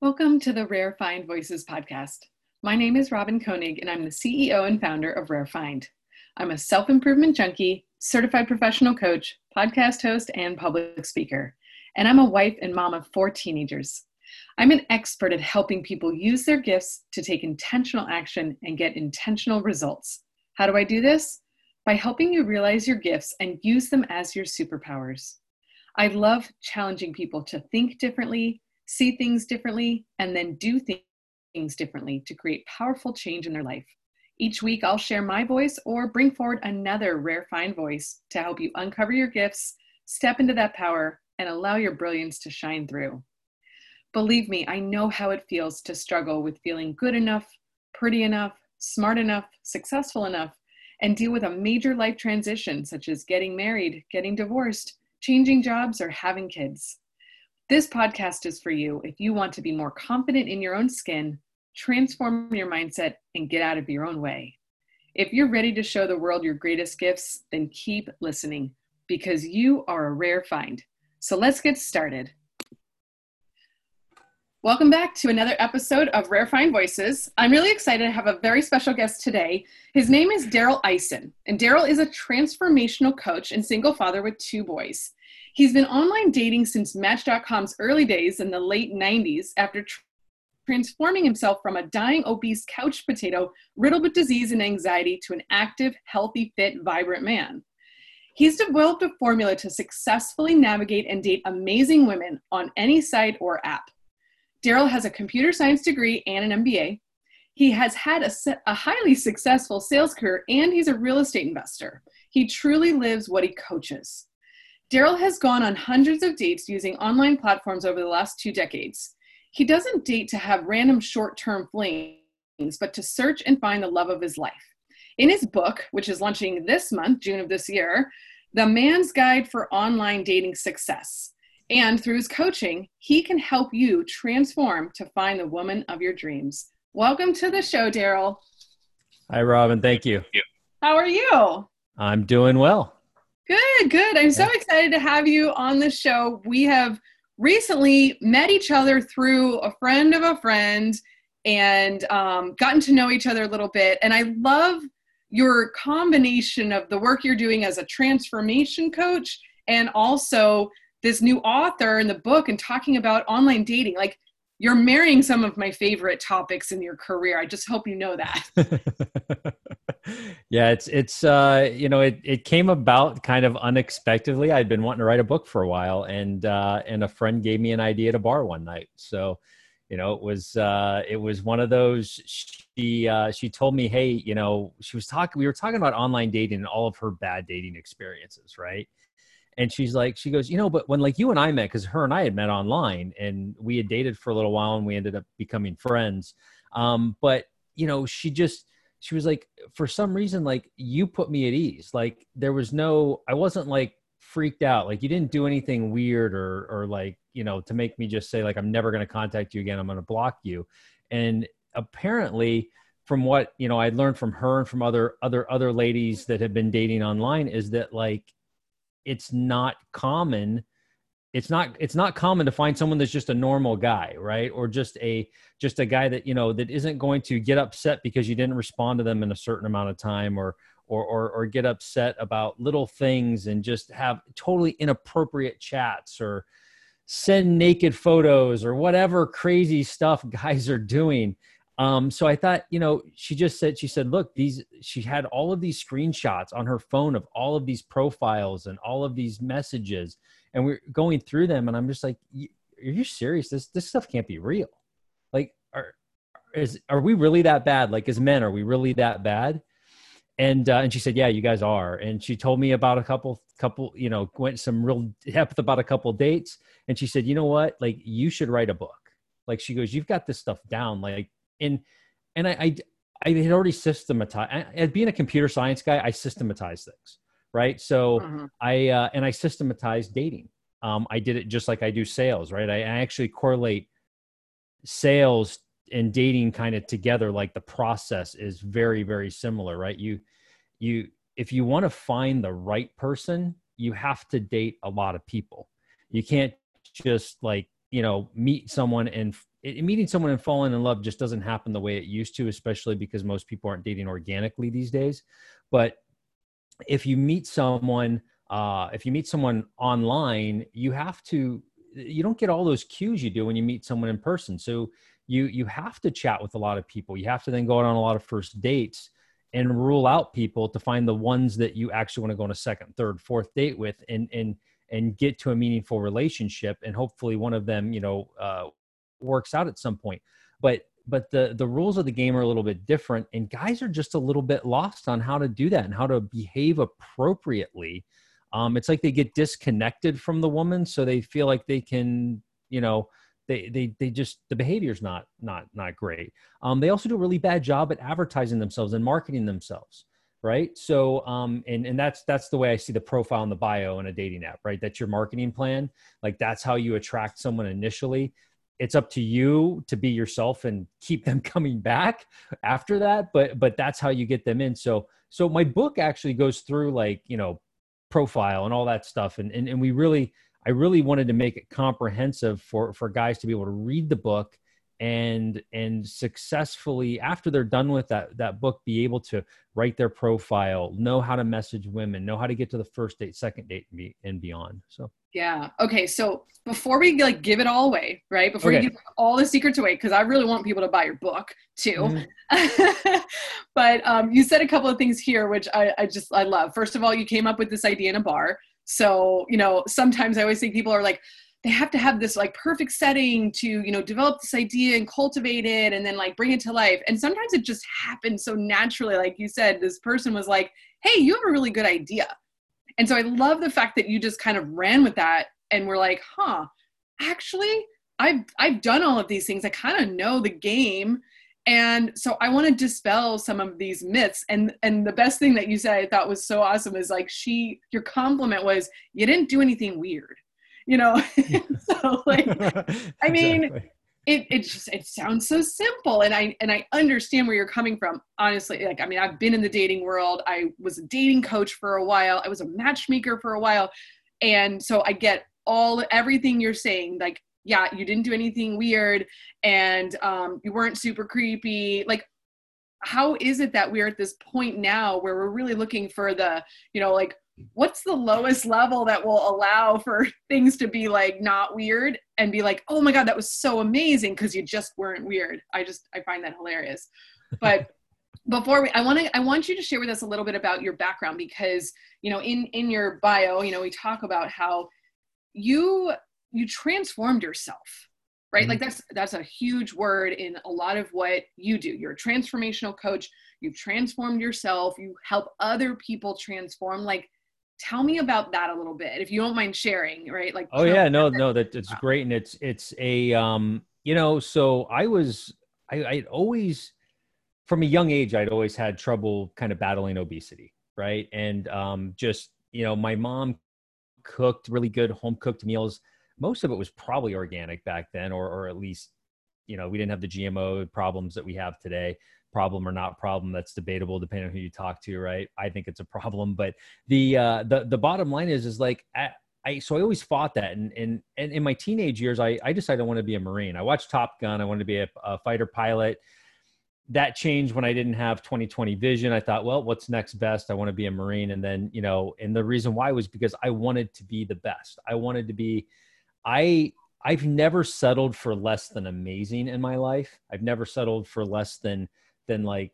Welcome to the Rare Find Voices podcast. My name is Robin Koenig, and I'm the CEO and founder of Rare Find. I'm a self improvement junkie, certified professional coach, podcast host, and public speaker. And I'm a wife and mom of four teenagers. I'm an expert at helping people use their gifts to take intentional action and get intentional results. How do I do this? By helping you realize your gifts and use them as your superpowers. I love challenging people to think differently see things differently, and then do things differently to create powerful change in their life. Each week, I'll share my voice or bring forward another rare find voice to help you uncover your gifts, step into that power, and allow your brilliance to shine through. Believe me, I know how it feels to struggle with feeling good enough, pretty enough, smart enough, successful enough, and deal with a major life transition such as getting married, getting divorced, changing jobs, or having kids. This podcast is for you if you want to be more confident in your own skin, transform your mindset, and get out of your own way. If you're ready to show the world your greatest gifts, then keep listening because you are a rare find. So let's get started. Welcome back to another episode of Rare Find Voices. I'm really excited to have a very special guest today. His name is Daryl Eisen, and Daryl is a transformational coach and single father with two boys. He's been online dating since Match.com's early days in the late 90s after tr- transforming himself from a dying, obese couch potato riddled with disease and anxiety to an active, healthy, fit, vibrant man. He's developed a formula to successfully navigate and date amazing women on any site or app. Daryl has a computer science degree and an MBA. He has had a, a, highly successful sales career and he's a real estate investor. He truly lives what he coaches. Daryl has gone on hundreds of dates using online platforms over the last two decades. He doesn't date to have random short term flings, but to search and find the love of his life. In his book, which is launching this month, June of this year, The Man's Guide for Online Dating Success. And through his coaching, he can help you transform to find the woman of your dreams. Welcome to the show, Daryl. Hi, Robin. Thank you. How are you? I'm doing well. Good, good. I'm so excited to have you on the show. We have recently met each other through a friend of a friend and um, gotten to know each other a little bit. And I love your combination of the work you're doing as a transformation coach and also this new author in the book and talking about online dating. Like, you're marrying some of my favorite topics in your career. I just hope you know that. yeah, it's it's uh, you know it it came about kind of unexpectedly. I'd been wanting to write a book for a while, and uh, and a friend gave me an idea to bar one night. So, you know, it was uh, it was one of those. She uh, she told me, hey, you know, she was talking. We were talking about online dating and all of her bad dating experiences, right? And she's like she goes you know but when like you and i met because her and i had met online and we had dated for a little while and we ended up becoming friends um, but you know she just she was like for some reason like you put me at ease. Like there was no i wasn't like freaked out. Like you didn't do anything weird or or like you know to make me just say like i'm never going to contact you again. I'm going to block you. And apparently from what you know i learned from her and from other other other ladies that have been dating online is that like it's not common. It's not it's not common to find someone that's just a normal guy right? Or just a just a guy that you know that isn't going to get upset because you didn't respond to them in a certain amount of time or or or, or get upset about little things and just have totally inappropriate chats or send naked photos or whatever crazy stuff guys are doing um, so I thought, you know, she just said, she said, look, these, she had all of these screenshots on her phone of all of these profiles and all of these messages. And we're going through them. And I'm just like, are you serious? This, this stuff can't be real. Like, are, is, are we really that bad? Like as men, are we really that bad? And, uh, and she said, yeah, you guys are. And she told me about a couple, couple, you know, went some real depth about a couple dates. And she said, you know what? Like you should write a book. Like she goes, you've got this stuff down. Like and and I, I I had already systematized. As being a computer science guy, I systematize things, right? So mm-hmm. I uh, and I systematize dating. Um, I did it just like I do sales, right? I, I actually correlate sales and dating kind of together. Like the process is very very similar, right? You you if you want to find the right person, you have to date a lot of people. You can't just like you know meet someone and it, meeting someone and falling in love just doesn't happen the way it used to, especially because most people aren't dating organically these days. But if you meet someone, uh, if you meet someone online, you have to, you don't get all those cues you do when you meet someone in person. So you you have to chat with a lot of people. You have to then go out on a lot of first dates and rule out people to find the ones that you actually want to go on a second, third, fourth date with, and and and get to a meaningful relationship. And hopefully, one of them, you know, uh, works out at some point. But but the the rules of the game are a little bit different, and guys are just a little bit lost on how to do that and how to behave appropriately. Um, it's like they get disconnected from the woman, so they feel like they can, you know, they they they just the behavior's not not not great. Um, they also do a really bad job at advertising themselves and marketing themselves, right? So um, and and that's that's the way I see the profile and the bio in a dating app, right? That's your marketing plan. Like that's how you attract someone initially. It's up to you to be yourself and keep them coming back after that. But but that's how you get them in. So so my book actually goes through like you know profile and all that stuff, and and, and we really I really wanted to make it comprehensive for for guys to be able to read the book and and successfully after they're done with that that book be able to write their profile know how to message women know how to get to the first date second date and, be, and beyond so yeah okay so before we like give it all away right before okay. you give all the secrets away because i really want people to buy your book too mm. but um, you said a couple of things here which I, I just i love first of all you came up with this idea in a bar so, you know, sometimes I always think people are like, they have to have this like perfect setting to, you know, develop this idea and cultivate it and then like bring it to life. And sometimes it just happens so naturally. Like you said, this person was like, hey, you have a really good idea. And so I love the fact that you just kind of ran with that and we're like, huh, actually, I've I've done all of these things. I kind of know the game and so i want to dispel some of these myths and and the best thing that you said i thought was so awesome is like she your compliment was you didn't do anything weird you know so like i mean exactly. It it just it sounds so simple and i and i understand where you're coming from. Honestly like i mean i've been in the dating world. I was a dating coach for a while. I was a matchmaker for a while. And so i get all everything you're saying like yeah, you didn't do anything weird and um, you weren't super creepy. Like, how is it that we're at this point now where we're really looking for the, you know, like, what's the lowest level that will allow for things to be like not weird and be like, oh my God, that was so amazing because you just weren't weird. I just, I find that hilarious. But before we i want to i want you to share with us a little bit about your background because you know in in your bio you know we talk about how you you transformed yourself right mm-hmm. like that's that's a huge word in a lot of what you do you're a transformational coach you've transformed yourself you help other people transform like tell me about that a little bit if you don't mind sharing right like oh yeah no no that it's great and it's it's a um you know so i was i i always from a young age i'd always had trouble kind of battling obesity right? And um just you know my mom cooked really good home cooked meals. Most of it was probably organic back then, or or at least you know we didn't have the GMO problems that we have today. Problem or not problem, that's debatable depending on who you talk to, right? I think it's a problem, but the uh, the the bottom line is is like. I, I, so I always fought that, and and, and in my teenage years, I, I decided I want to be a Marine. I watched Top Gun. I wanted to be a, a fighter pilot that changed when I didn't have 2020 vision. I thought, well, what's next best? I want to be a Marine. And then, you know, and the reason why was because I wanted to be the best. I wanted to be I I've never settled for less than amazing in my life. I've never settled for less than than like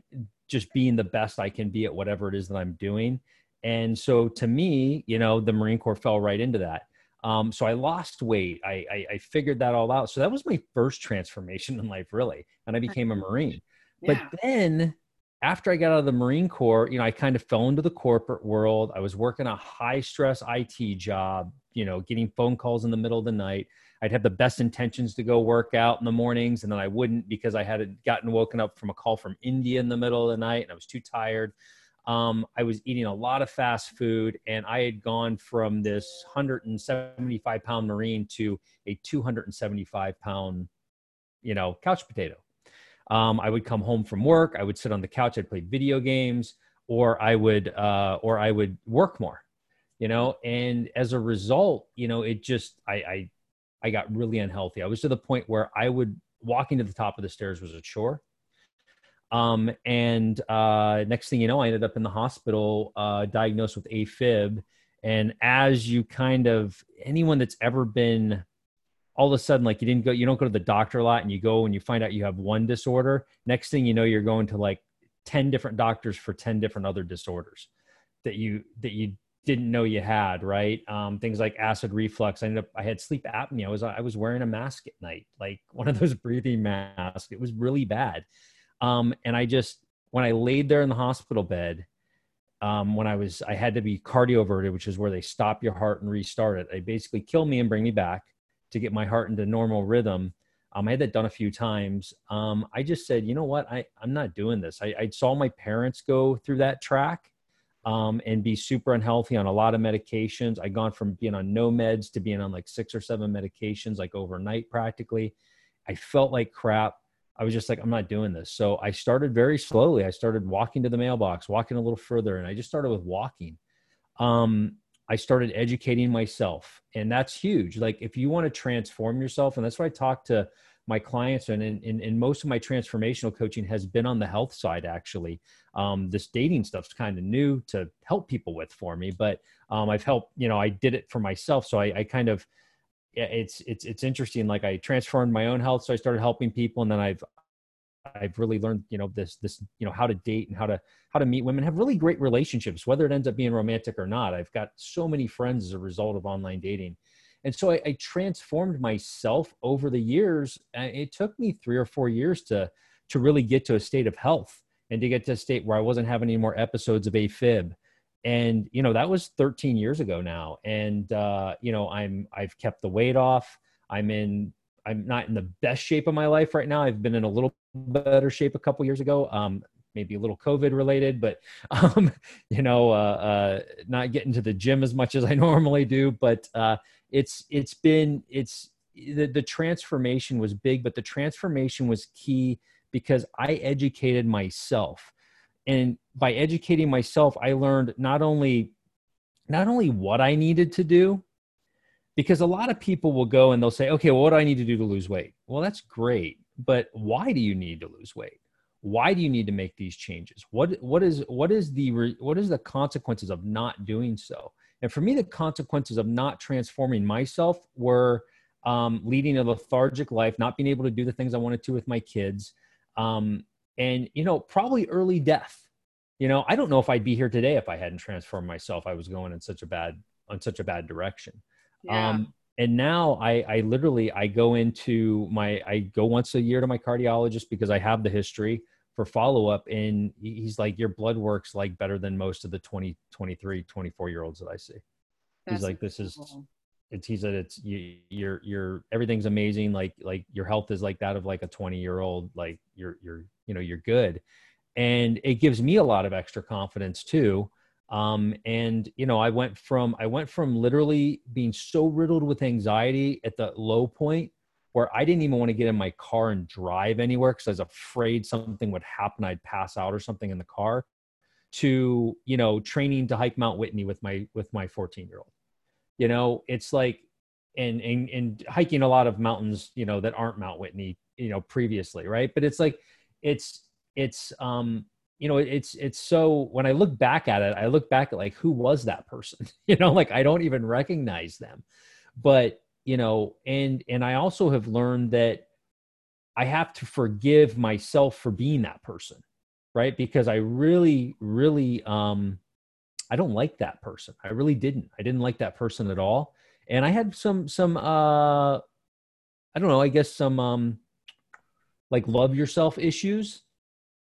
just being the best I can be at whatever it is that I'm doing. And so to me, you know, the Marine Corps fell right into that. Um, so I lost weight. I, I, I figured that all out. So that was my first transformation in life, really, and I became a Marine. Yeah. But then after I got out of the Marine Corps, you know, I kind of fell into the corporate world. I was working a high stress IT job, you know, getting phone calls in the middle of the night. I'd have the best intentions to go work out in the mornings, and then I wouldn't because I had gotten woken up from a call from India in the middle of the night and I was too tired. Um, I was eating a lot of fast food, and I had gone from this 175 pound Marine to a 275 pound, you know, couch potato. Um, I would come home from work. I would sit on the couch. I'd play video games, or I would, uh, or I would work more. You know, and as a result, you know, it just I, I I got really unhealthy. I was to the point where I would walking to the top of the stairs was a chore. Um, and uh, next thing you know, I ended up in the hospital, uh, diagnosed with AFib. And as you kind of anyone that's ever been all of a sudden like you didn't go you don't go to the doctor a lot and you go and you find out you have one disorder next thing you know you're going to like 10 different doctors for 10 different other disorders that you that you didn't know you had right? Um, things like acid reflux. I ended up i had sleep apnea. I was i was wearing a mask at night like one of those breathing masks. It was really bad. Um, and i just when i laid there in the hospital bed um, when i was i had to be cardioverted which is where they stop your heart and restart it. They basically kill me and bring me back to get my heart into normal rhythm. Um, I had that done a few times. Um, I just said, you know what, I, I'm not doing this. I, I saw my parents go through that track um, and be super unhealthy on a lot of medications. I gone from being on no meds to being on like six or seven medications, like overnight practically. I felt like crap. I was just like, I'm not doing this. So I started very slowly. I started walking to the mailbox, walking a little further, and I just started with walking. Um, I started educating myself, and that's huge. Like, if you want to transform yourself, and that's what I talk to my clients and in, in, most of my transformational coaching has been on the health side actually. Um, this dating stuff's kind of new to help people with for me but um, i've helped you know i did it for myself so I, I, kind of it's it's it's interesting like i transformed my own health so i started helping people and then i've i've really learned you know this this you know how to date and how to how to meet women have really great relationships whether it ends up being romantic or not. I've got so many friends as a result of online dating and so I, I transformed myself over the years. And it took me three or four years to to really get to a state of health and to get to a state where i wasn't having any more episodes of afib. And you know that was 13 years ago now. And uh, you know i'm i've kept the weight off. I'm in i'm not in the best shape of my life right now. I've been in a little better shape a couple years ago. Um, maybe a little covid related but um, you know uh, uh, not getting to the gym as much as i normally do but uh, it's it's been it's the, the transformation was big but the transformation was key because i educated myself. And by educating myself i learned not only not only what i needed to do because a lot of people will go and they'll say okay well what do i need to do to lose weight? Well that's great but why do you need to lose weight why do you need to make these changes? What what is what is the what is the consequences of not doing so? And for me the consequences of not transforming myself were um, leading a lethargic life not being able to do the things i wanted to with my kids um, and you know probably early death. You know i don't know if i'd be here today if i hadn't transformed myself. I was going in such a bad on such a bad direction. Yeah. um, and now I, I literally i go into my i go once a year to my cardiologist because i have the history for follow up and he's like your blood works like better than most of the 20 23 24 year olds that i see. That's he's like this is it's he said it's you you're you're everything's amazing like like your health is like that of like a 20 year old like you're you're you know you're good. And it gives me a lot of extra confidence too um and you know i went from i went from literally being so riddled with anxiety at the low point where I didn't even want to get in my car and drive anywhere because I was afraid something would happen. I'd pass out or something in the car to, you know, training to hike Mount Whitney with my, with my 14 year old, you know, it's like, and, and, and hiking a lot of mountains, you know, that aren't Mount Whitney, you know, previously. Right. But it's like, it's, it's, um, you know, it's, it's so when I look back at it, I look back at like, who was that person? you know, like I don't even recognize them, but you know and and i also have learned that i have to forgive myself for being that person right? Because i really really um i don't like that person. I really didn't. I didn't like that person at all. And i had some some uh i don't know i guess some um like love yourself issues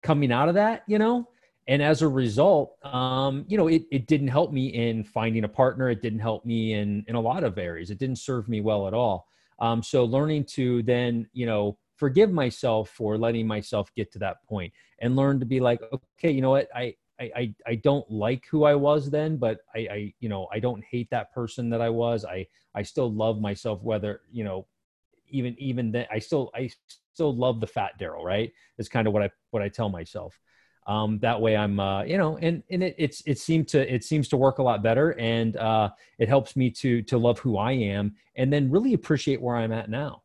coming out of that you know and as a result um, you know it, it didn't help me in finding a partner. It didn't help me in in a lot of areas. It didn't serve me well at all. Um, so learning to then you know forgive myself for letting myself get to that point and learn to be like okay you know what? I I, I don't like who I was then, but I, I, you know, I don't hate that person that I was. I, I still love myself, whether, you know, even, even then I still, I still love the fat Daryl, right? Is kind of what I, what I tell myself um, that way i'm uh, you know and and it, it's it seemed to it seems to work a lot better and uh, it helps me to to love who i am and then really appreciate where i'm at now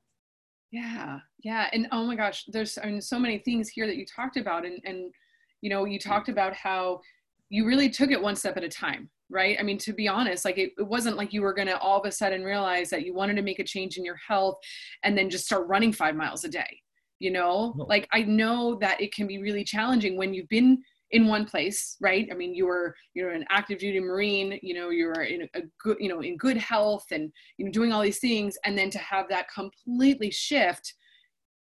Yeah, yeah, and oh my gosh, there's I mean, so many things here that you talked about, and and you know, you talked about how you really took it one step at a time, right? I mean, to be honest, like it, it wasn't like you were going to all of a sudden realize that you wanted to make a change in your health and then just start running five miles a day. You know, no. like I know that it can be really challenging when you've been in one place right? I mean you were you're an active duty marine you know you're in a good you know in good health and you know doing all these things and then to have that completely shift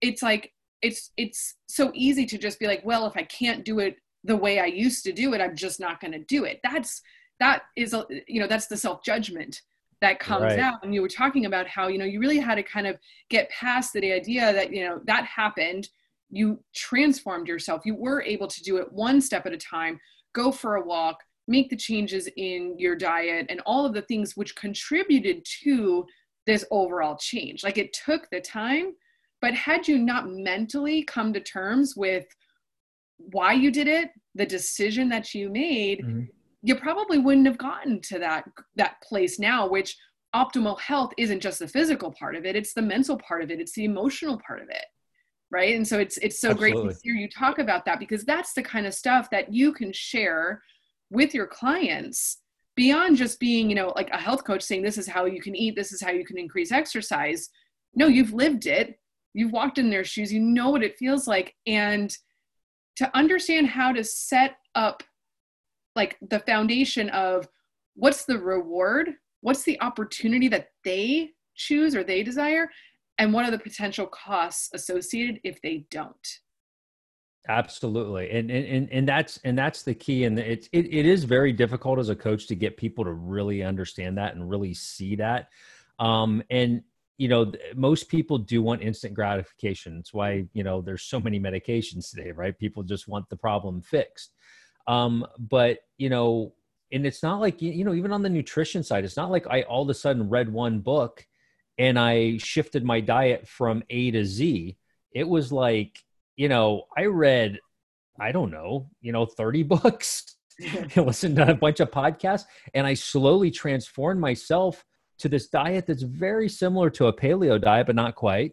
it's like it's it's so easy to just be like well if i can't do it the way i used to do it i'm just not going to do it. That's that is a you know that's the self judgment that comes right. out and you were talking about how you know you really had to kind of get past the idea that you know that happened you transformed yourself you were able to do it one step at a time go for a walk make the changes in your diet and all of the things which contributed to this overall change like it took the time but had you not mentally come to terms with why you did it the decision that you made mm-hmm. You probably wouldn't have gotten to that that place now which optimal health isn't just the physical part of it it's the mental part of it it's the emotional part of it right? And so it's it's so Absolutely. great to hear you talk about that because that's the kind of stuff that you can share with your clients beyond just being you know like a health coach saying this is how you can eat this is how you can increase exercise. No you've lived it. You've walked in their shoes. You know what it feels like. And to understand how to set up like the foundation of what's the reward what's the opportunity that they choose or they desire and what are the potential costs associated if they don't. Absolutely. And and and that's and that's the key. And it's it, it is very difficult as a coach to get people to really understand that and really see that. Um and you know most people do want instant gratification. It's why you know there's so many medications today right? People just want the problem fixed um but you know and it's not like you know even on the nutrition side it's not like i all of a sudden read one book and I shifted my diet from A to Z, it was like, you know, I read, I don't know, you know, 30 books, listened to a bunch of podcasts, and I slowly transformed myself to this diet that's very similar to a paleo diet, but not quite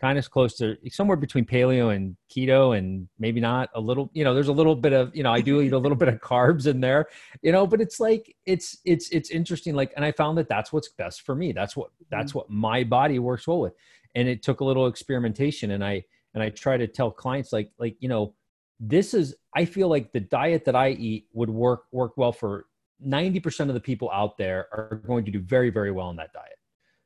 kind of close to somewhere between paleo and keto and maybe not a little you know there's a little bit of you know i do eat a little bit of carbs in there you know but it's like it's it's it's interesting. Like and i found that that's what's best for me. That's what that's mm-hmm. what my body works well with. And it took a little experimentation and i and i try to tell clients like like you know this is i feel like the diet that i eat would work work well for 90% of the people out there are going to do very very well on that diet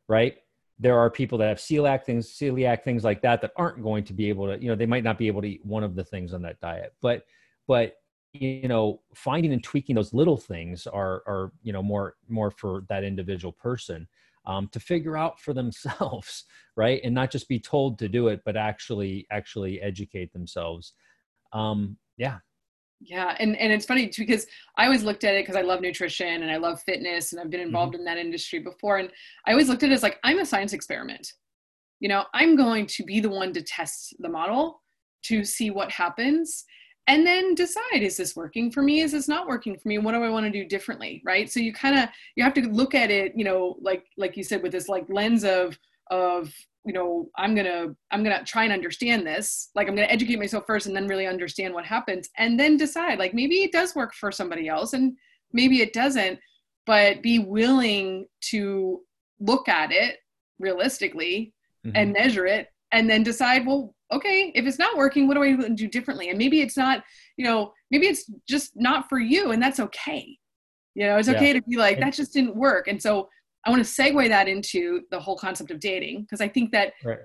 right there are people that have celiac things, celiac things like that that aren't going to be able to, you know, they might not be able to eat one of the things on that diet. But but you know, finding and tweaking those little things are are you know more more for that individual person um, to figure out for themselves, right? And not just be told to do it, but actually actually educate themselves. Um, yeah, yeah, and and it's funny too because I always looked at it because I love nutrition and I love fitness and I've been mm-hmm. involved mm-hmm. in that industry before, and I always looked at it as like I'm a science experiment. You know, I'm going to be the one to test the model to see what happens and then decide is this working for me is this not working for me what do i want to do differently right so you kind of you have to look at it you know like like you said with this like lens of of you know i'm gonna i'm gonna try and understand this. Like i'm gonna educate myself first and then really understand what happens and then decide. Like maybe it does work for somebody else and maybe it doesn't but be willing to look at it realistically mm-hmm. and measure it and then decide well okay if it's not working what do i do differently? And maybe it's not you know maybe it's just not for you and that's okay. You know it's okay yeah. to be like that just didn't work. And so I want to segue that into the whole concept of dating because I think that right.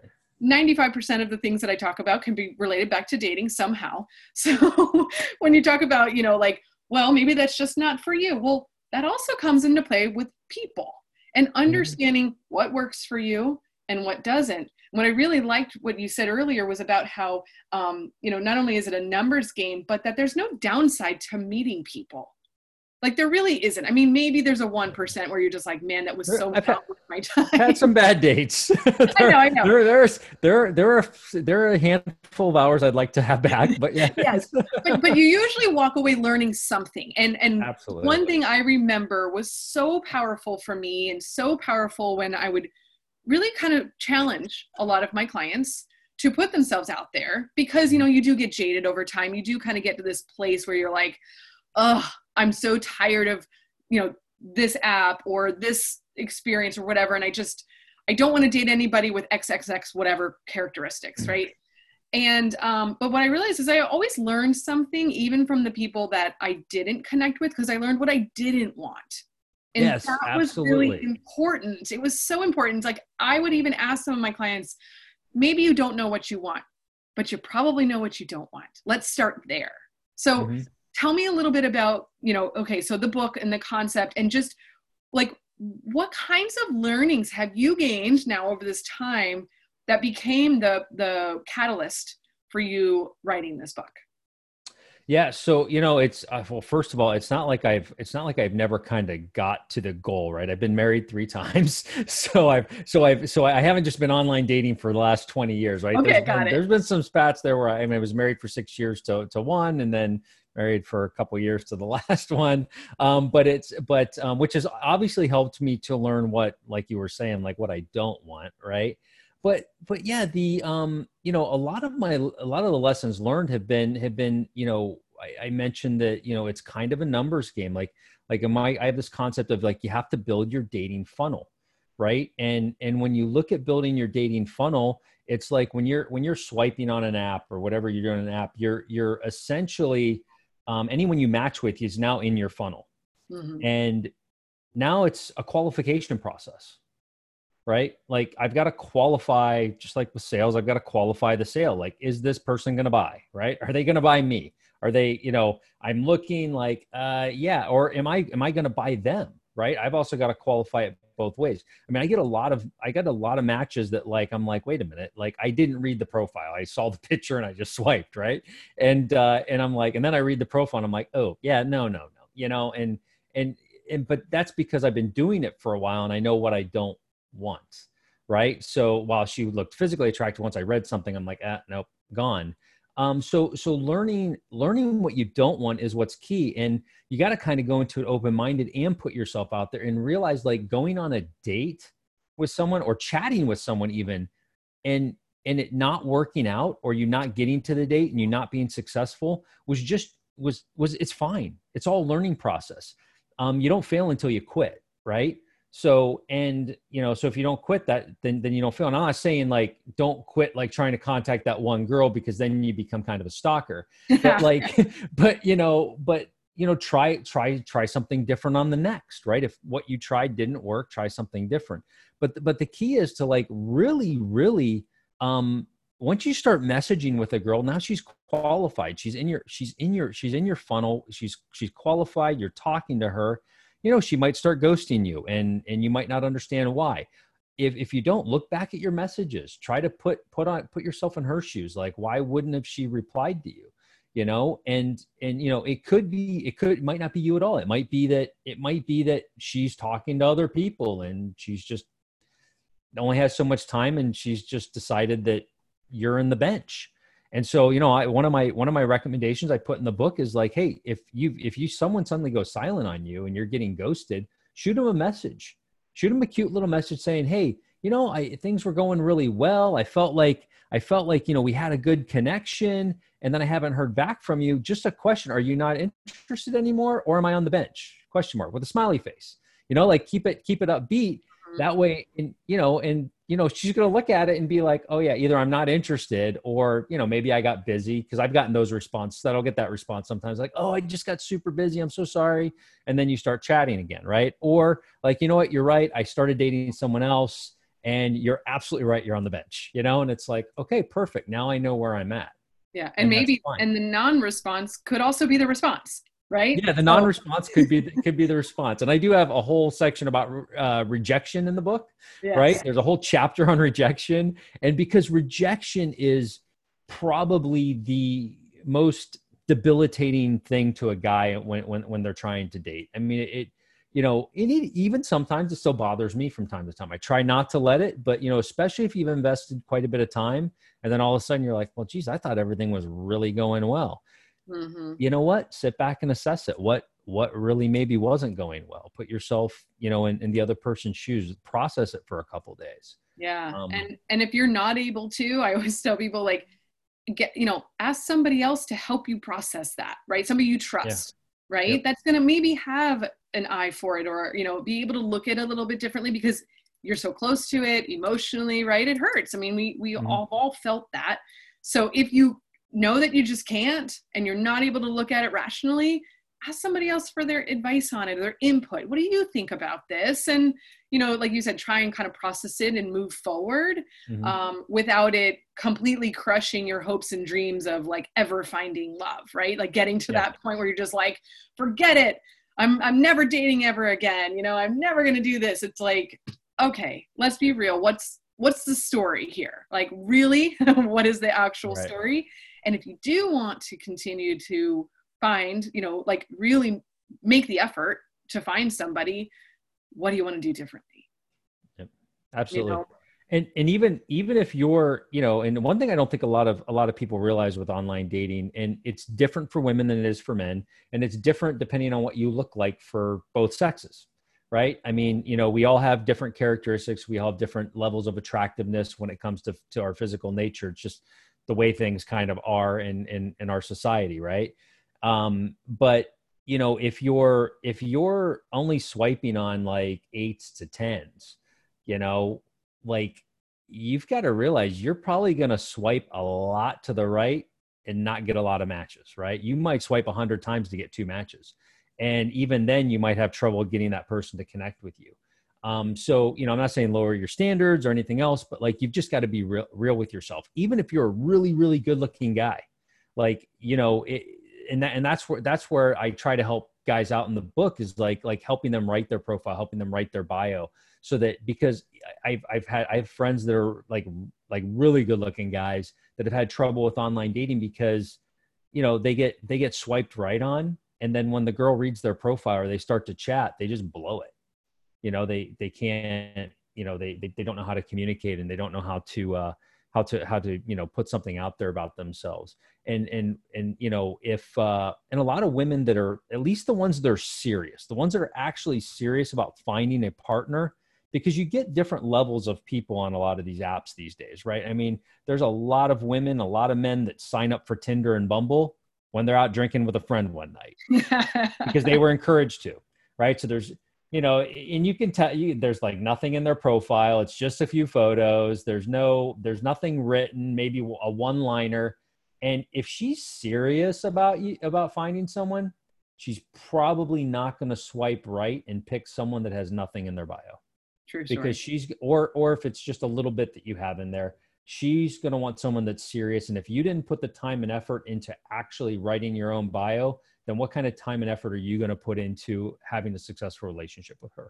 95% of the things that I talk about can be related back to dating somehow. So when you talk about, you know, like, well, maybe that's just not for you. Well, that also comes into play with people and mm-hmm. understanding mm-hmm. what works for you and what doesn't. What I really liked what you said earlier was about how, um, you know, not only is it a numbers game, but that there's no downside to meeting people like there really isn't. I mean, maybe there's a one percent where you're just like, man, that was so I've had, my time. Had some bad dates. there, I know, I know. There, there's there there are there are a handful of hours I'd like to have back, but yeah. yes, but, but you usually walk away learning something. And and Absolutely. one thing I remember was so powerful for me, and so powerful when I would really kind of challenge a lot of my clients to put themselves out there because you mm-hmm. know you do get jaded over time you do kind of get to this place where you're like oh i'm so tired of you know this app or this experience or whatever. And i just i don't want to date anybody with xxx whatever characteristics mm. right? And um but what i realized is i always learned something even from the people that i didn't connect with because i learned what i didn't want. And yes, that absolutely. was really important. It was so important. Like i would even ask some of my clients maybe you don't know what you want but you probably know what you don't want. Let's start there. So mm-hmm. Tell me a little bit about you know okay so the book and the concept and just like what kinds of learnings have you gained now over this time that became the the catalyst for you writing this book? Yeah so you know it's uh, well first of all it's not like i've it's not like i've never kind of got to the goal right? I've been married three times so i've so i've so i haven't just been online dating for the last 20 years right? Okay, there's, got been, it. there's been some spats there where I, I mean i was married for six years to to one and then married for a couple years to the last one. Um, but it's but um, which has obviously helped me to learn what like you were saying like what i don't want right? But but yeah the um you know a lot of my a lot of the lessons learned have been have been you know I, I mentioned that you know it's kind of a numbers game. Like like am i i have this concept of like you have to build your dating funnel right? And and when you look at building your dating funnel it's like when you're when you're swiping on an app or whatever you're doing an app you're you're essentially um, anyone you match with is now in your funnel mm-hmm. and now it's a qualification process right? Like I've got to qualify, just like with sales, I've got to qualify the sale. Like, is this person going to buy, right? Are they going to buy me? Are they, you know, I'm looking like, uh, yeah, or am I, am I going to buy them? Right. I've also got to qualify it both ways. I mean, I get a lot of, I got a lot of matches that like, I'm like, wait a minute, like I didn't read the profile. I saw the picture and I just swiped. Right. And, uh, and I'm like, and then I read the profile and I'm like, oh yeah, no, no, no, you know, and, and, and, but that's because I've been doing it for a while and I know what I don't want. right? So while she looked physically attractive, once I read something, I'm like, ah, nope, gone. Um, so so learning learning what you don't want is what's key, and you got to kind of go into it open minded and put yourself out there and realize like going on a date with someone or chatting with someone even, and and it not working out or you not getting to the date and you not being successful was just was was it's fine. It's all learning process. Um, you don't fail until you quit, right? So, and you know, so if you don't quit that, then then you don't fail. And I'm not saying like don't quit like trying to contact that one girl because then you become kind of a stalker. But like, but you know, but you know, try try try something different on the next, right? If what you tried didn't work, try something different. But but the key is to like really, really um once you start messaging with a girl now she's qualified she's in your she's in your she's in your funnel she's she's qualified you're talking to her you know she might start ghosting you and and you might not understand why. If if you don't look back at your messages. Try to put put on put yourself in her shoes. Like why wouldn't have she replied to you you know? And and you know it could be it could it might not be you at all. It might be that it might be that she's talking to other people and she's just only has so much time and she's just decided that you're in the bench and so, you know, I, one of my one of my recommendations I put in the book is like, hey, if you if you someone suddenly goes silent on you and you're getting ghosted, shoot them a message. Shoot them a cute little message saying, hey, you know, I things were going really well. I felt like I felt like you know we had a good connection, and then I haven't heard back from you. Just a question: Are you not interested anymore, or am I on the bench? Question mark with a smiley face. You know, like keep it keep it upbeat. Mm-hmm. That way, and you know, and you know, she's going to look at it and be like, oh, yeah, either I'm not interested or, you know, maybe I got busy because I've gotten those responses that I'll get that response sometimes like, oh, I just got super busy. I'm so sorry. And then you start chatting again, right? Or like, you know what? You're right. I started dating someone else and you're absolutely right. You're on the bench, you know? And it's like, okay, perfect. Now I know where I'm at. Yeah. And, and maybe, and the non response could also be the response right? Yeah, the non-response could be could be the response. And I do have a whole section about uh, rejection in the book, yes. right? There's a whole chapter on rejection, and because rejection is probably the most debilitating thing to a guy when when when they're trying to date. I mean, it. You know, it, even sometimes it still bothers me from time to time. I try not to let it, but you know, especially if you've invested quite a bit of time, and then all of a sudden you're like, "Well, geez, I thought everything was really going well." Mm-hmm. you know what sit back and assess it what what really maybe wasn't going well put yourself you know in, in the other person's shoes process it for a couple days Yeah. Um, and and if you're not able to, I always tell people like get, you know, ask somebody else to help you process that, right? Somebody you trust, yeah. right? Yep. That's going to maybe have an eye for it or, you know, be able to look at it a little bit differently because you're so close to it emotionally, right? It hurts. I mean, we we mm-hmm. all, all felt that. So if you know that you just can't and you're not able to look at it rationally, ask somebody else for their advice on it or their input. What do you think about this? And you know, like you said, try and kind of process it and move forward mm-hmm. um, without it completely crushing your hopes and dreams of like ever finding love, right? Like getting to yeah. that point where you're just like, forget it. I'm I'm never dating ever again. You know, I'm never gonna do this. It's like, okay, let's be real. What's what's the story here? Like, really, what is the actual right. story? And if you do want to continue to find, you know, like really make the effort to find somebody, what do you want to do differently? Yep. Absolutely. You know? and and even even if you're you know and one thing i don't think a lot of a lot of people realize with online dating and it's different for women than it is for men and it's different depending on what you look like for both sexes right i mean you know we all have different characteristics we all have different levels of attractiveness when it comes to to our physical nature it's just the way things kind of are in in, in our society right? Um but you know if you're if you're only swiping on like eights to tens you know like you've got to realize you're probably going to swipe a lot to the right and not get a lot of matches right? You might swipe 100 times to get two matches. And even then you might have trouble getting that person to connect with you um, so you know i'm not saying lower your standards or anything else but like you've just got to be real, real with yourself. Even if you're a really really good looking guy like you know it, and that, and that's where that's where I try to help guys out in the book is like like helping them write their profile, helping them write their bio, so that because I've I've had I have friends that are like like really good looking guys that have had trouble with online dating because you know they get they get swiped right on and then when the girl reads their profile or they start to chat they just blow it you know they they can't you know they they, they don't know how to communicate and they don't know how to uh how to how to you know put something out there about themselves. And and and you know if uh and a lot of women that are at least the ones that are serious the ones that are actually serious about finding a partner because you get different levels of people on a lot of these apps these days right? I mean there's a lot of women a lot of men that sign up for tinder and bumble when they're out drinking with a friend one night because they were encouraged to right? So there's you know and you can tell you there's like nothing in their profile it's just a few photos there's no there's nothing written maybe a one liner and if she's serious about you about finding someone she's probably not going to swipe right and pick someone that has nothing in their bio. True because she's or or if it's just a little bit that you have in there she's going to want someone that's serious and if you didn't put the time and effort into actually writing your own bio then what kind of time and effort are you going to put into having a successful relationship with her?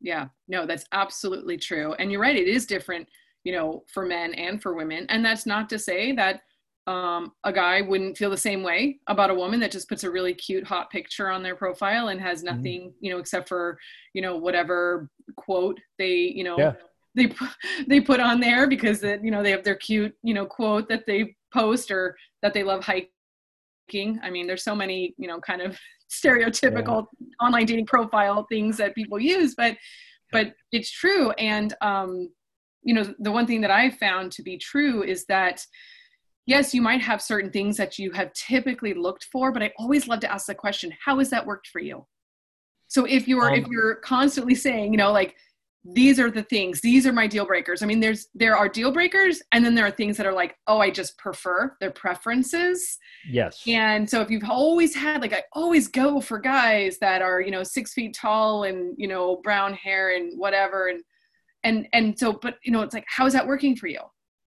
Yeah, no, that's absolutely true. And you're right, it is different, you know, for men and for women. And that's not to say that um, a guy wouldn't feel the same way about a woman that just puts a really cute, hot picture on their profile and has mm-hmm. nothing, mm-hmm. you know, except for, you know, whatever quote they, you know, yeah. they they put on there because that, you know, they have their cute, you know, quote that they post or that they love hiking I mean, there's so many, you know, kind of stereotypical yeah. online dating profile things that people use, but but it's true. And um, you know, the one thing that I found to be true is that yes, you might have certain things that you have typically looked for, but I always love to ask the question, how has that worked for you? So if you're um, if you're constantly saying, you know, like these are the things these are my deal breakers. I mean there's there are deal breakers and then there are things that are like oh i just prefer their preferences. Yes. And so if you've always had like i always go for guys that are you know six feet tall and you know brown hair and whatever. And and and so but you know it's like how is that working for you?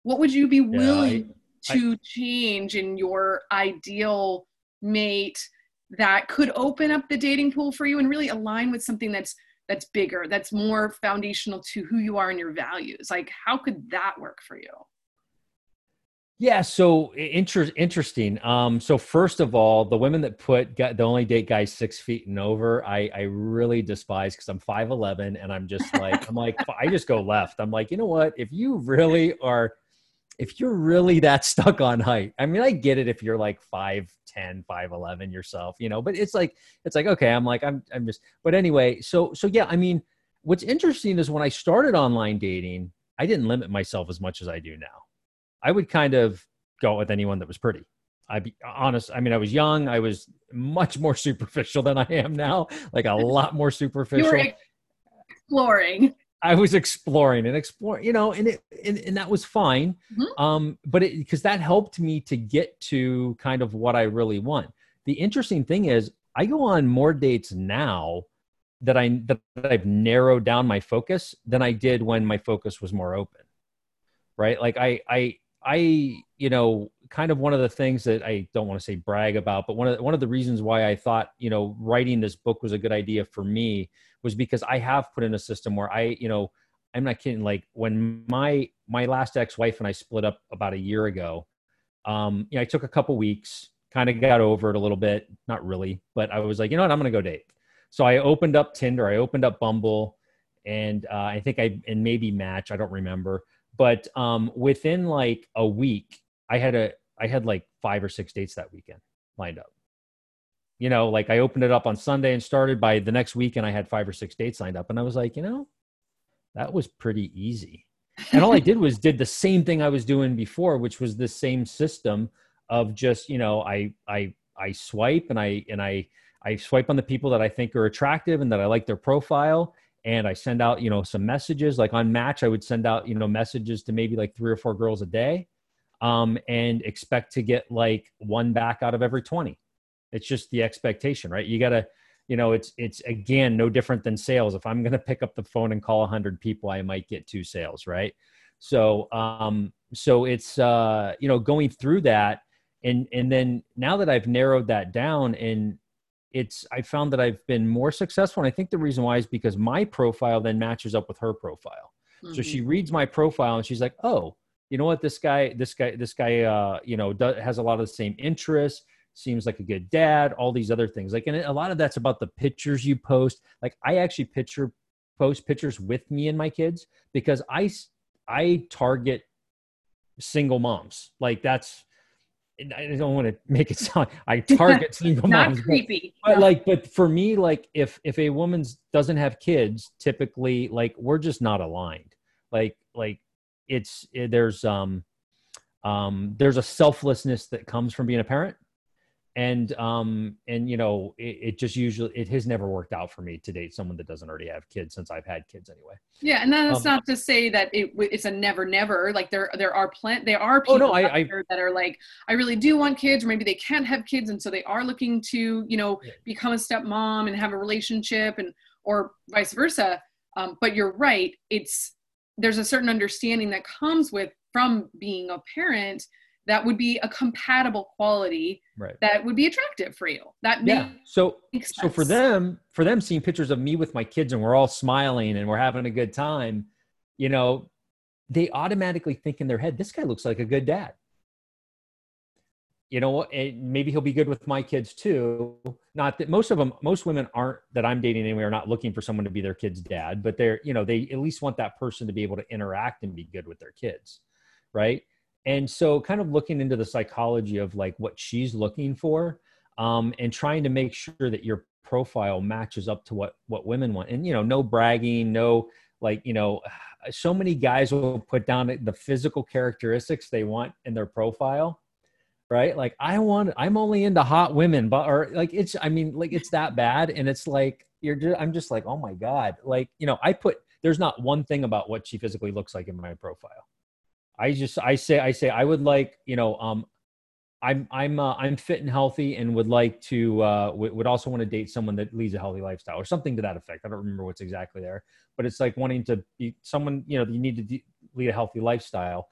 What would you be willing yeah, I, to I, change in your ideal mate that could open up the dating pool for you and really align with something that's that's bigger that's more foundational to who you are and your values. Like how could that work for you? Yeah so inter- interesting. Um so first of all the women that put the only date guys six feet and over i i really despise because i'm 5'11 and i'm just like i'm like i just go left. I'm like you know what? If you really are if you're really that stuck on height i mean i get it if you're like 5 10 5 11 yourself you know but it's like it's like okay i'm like i'm i'm just but anyway so so yeah i mean what's interesting is when i started online dating I didn't limit myself as much as I do now. I would kind of go with anyone that was pretty. I'd be honest. I mean, I was young. I was much more superficial than I am now, like a lot more superficial. You were exploring. I was exploring and exploring, you know, and it and, and that was fine. Mm-hmm. Um, but it because that helped me to get to kind of what I really want. The interesting thing is I go on more dates now that I that I've narrowed down my focus than I did when my focus was more open. Right? Like I I I you know kind of one of the things that I don't want to say brag about, but one of the, one of the reasons why I thought you know writing this book was a good idea for me was because I have put in a system where I you know I'm not kidding like when my my last ex-wife and I split up about a year ago um you know I took a couple weeks kind of got over it a little bit not really but I was like you know what I'm to go date so I opened up Tinder, I opened up Bumble, and uh, I think I and maybe Match. I don't remember, but um, within like a week, I had a I had like five or six dates that weekend lined up. You know, like I opened it up on Sunday and started by the next week and I had five or six dates lined up, and I was like, you know, that was pretty easy. And all I did was did the same thing I was doing before, which was the same system of just you know I I I swipe and I and I I swipe on the people that I think are attractive and that I like their profile. And I send out, you know, some messages like on match, I would send out, you know, messages to maybe like three or four girls a day um, and expect to get like one back out of every 20. It's just the expectation, right? You got to, you know, it's, it's again, no different than sales. If I'm going to pick up the phone and call 100 people, I might get two sales, right? So, um, so it's, uh, you know, going through that. And, and then now that I've narrowed that down and it's I found that I've been more successful. And I think the reason why is because my profile then matches up with her profile. Mm-hmm. So she mm-hmm. reads my profile and she's like, oh, you know what, this guy, this guy, this guy, uh, you know, does, has a lot of the same interests. Seems like a good dad. All these other things, like, and a lot of that's about the pictures you post. Like, I actually picture post pictures with me and my kids because I I target single moms. Like that's I don't want to make it sound I target single moms, creepy. But, but like, but for me, like if if a woman doesn't have kids, typically, like we're just not aligned. Like like it's it, there's um um there's a selflessness that comes from being a parent and um and you know it, it, just usually it has never worked out for me to date someone that doesn't already have kids since i've had kids anyway yeah and that's um, not to say that it, it's a never never like there there are plenty there are people oh, no, I, I, that are like i really do want kids or maybe they can't have kids and so they are looking to you know yeah. become a stepmom and have a relationship and or vice versa um, but you're right it's there's a certain understanding that comes with from being a parent that would be a compatible quality right. that would be attractive for you. That yeah. So so for them, for them seeing pictures of me with my kids and we're all smiling and we're having a good time, you know, they automatically think in their head, this guy looks like a good dad. You know, maybe he'll be good with my kids too. Not that most of them, most women aren't that I'm dating anyway are not looking for someone to be their kid's dad, but they're, you know, they at least want that person to be able to interact and be good with their kids. Right and so kind of looking into the psychology of like what she's looking for um, and trying to make sure that your profile matches up to what what women want. And you know no bragging no like you know so many guys will put down the physical characteristics they want in their profile right? Like i want i'm only into hot women but or like it's i mean like it's that bad. And it's like you're just i'm just like oh my god. Like you know i put there's not one thing about what she physically looks like in my profile I just I say I say I would like you know um I'm I'm uh, I'm fit and healthy and would like to uh, w- would also want to date someone that leads a healthy lifestyle or something to that effect. I don't remember what's exactly there, but it's like wanting to be someone you know you need to de- lead a healthy lifestyle,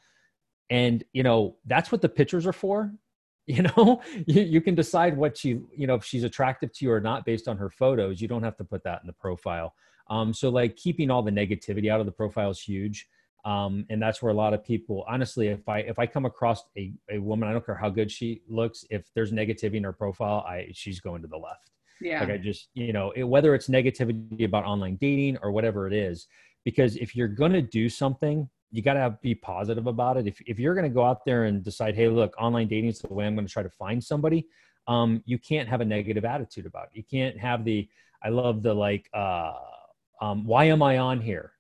and you know that's what the pictures are for. You know, you, you can decide what she you know if she's attractive to you or not based on her photos. You don't have to put that in the profile. Um, so like keeping all the negativity out of the profile is huge um, and that's where a lot of people honestly if i if i come across a, a woman i don't care how good she looks if there's negativity in her profile i she's going to the left. Yeah. Like i just you know it, whether it's negativity about online dating or whatever it is because if you're going to do something you got to be positive about it. If, if you're going to go out there and decide hey look online dating is the way i'm going to try to find somebody um, you can't have a negative attitude about it. You can't have the i love the like uh, um, why am i on here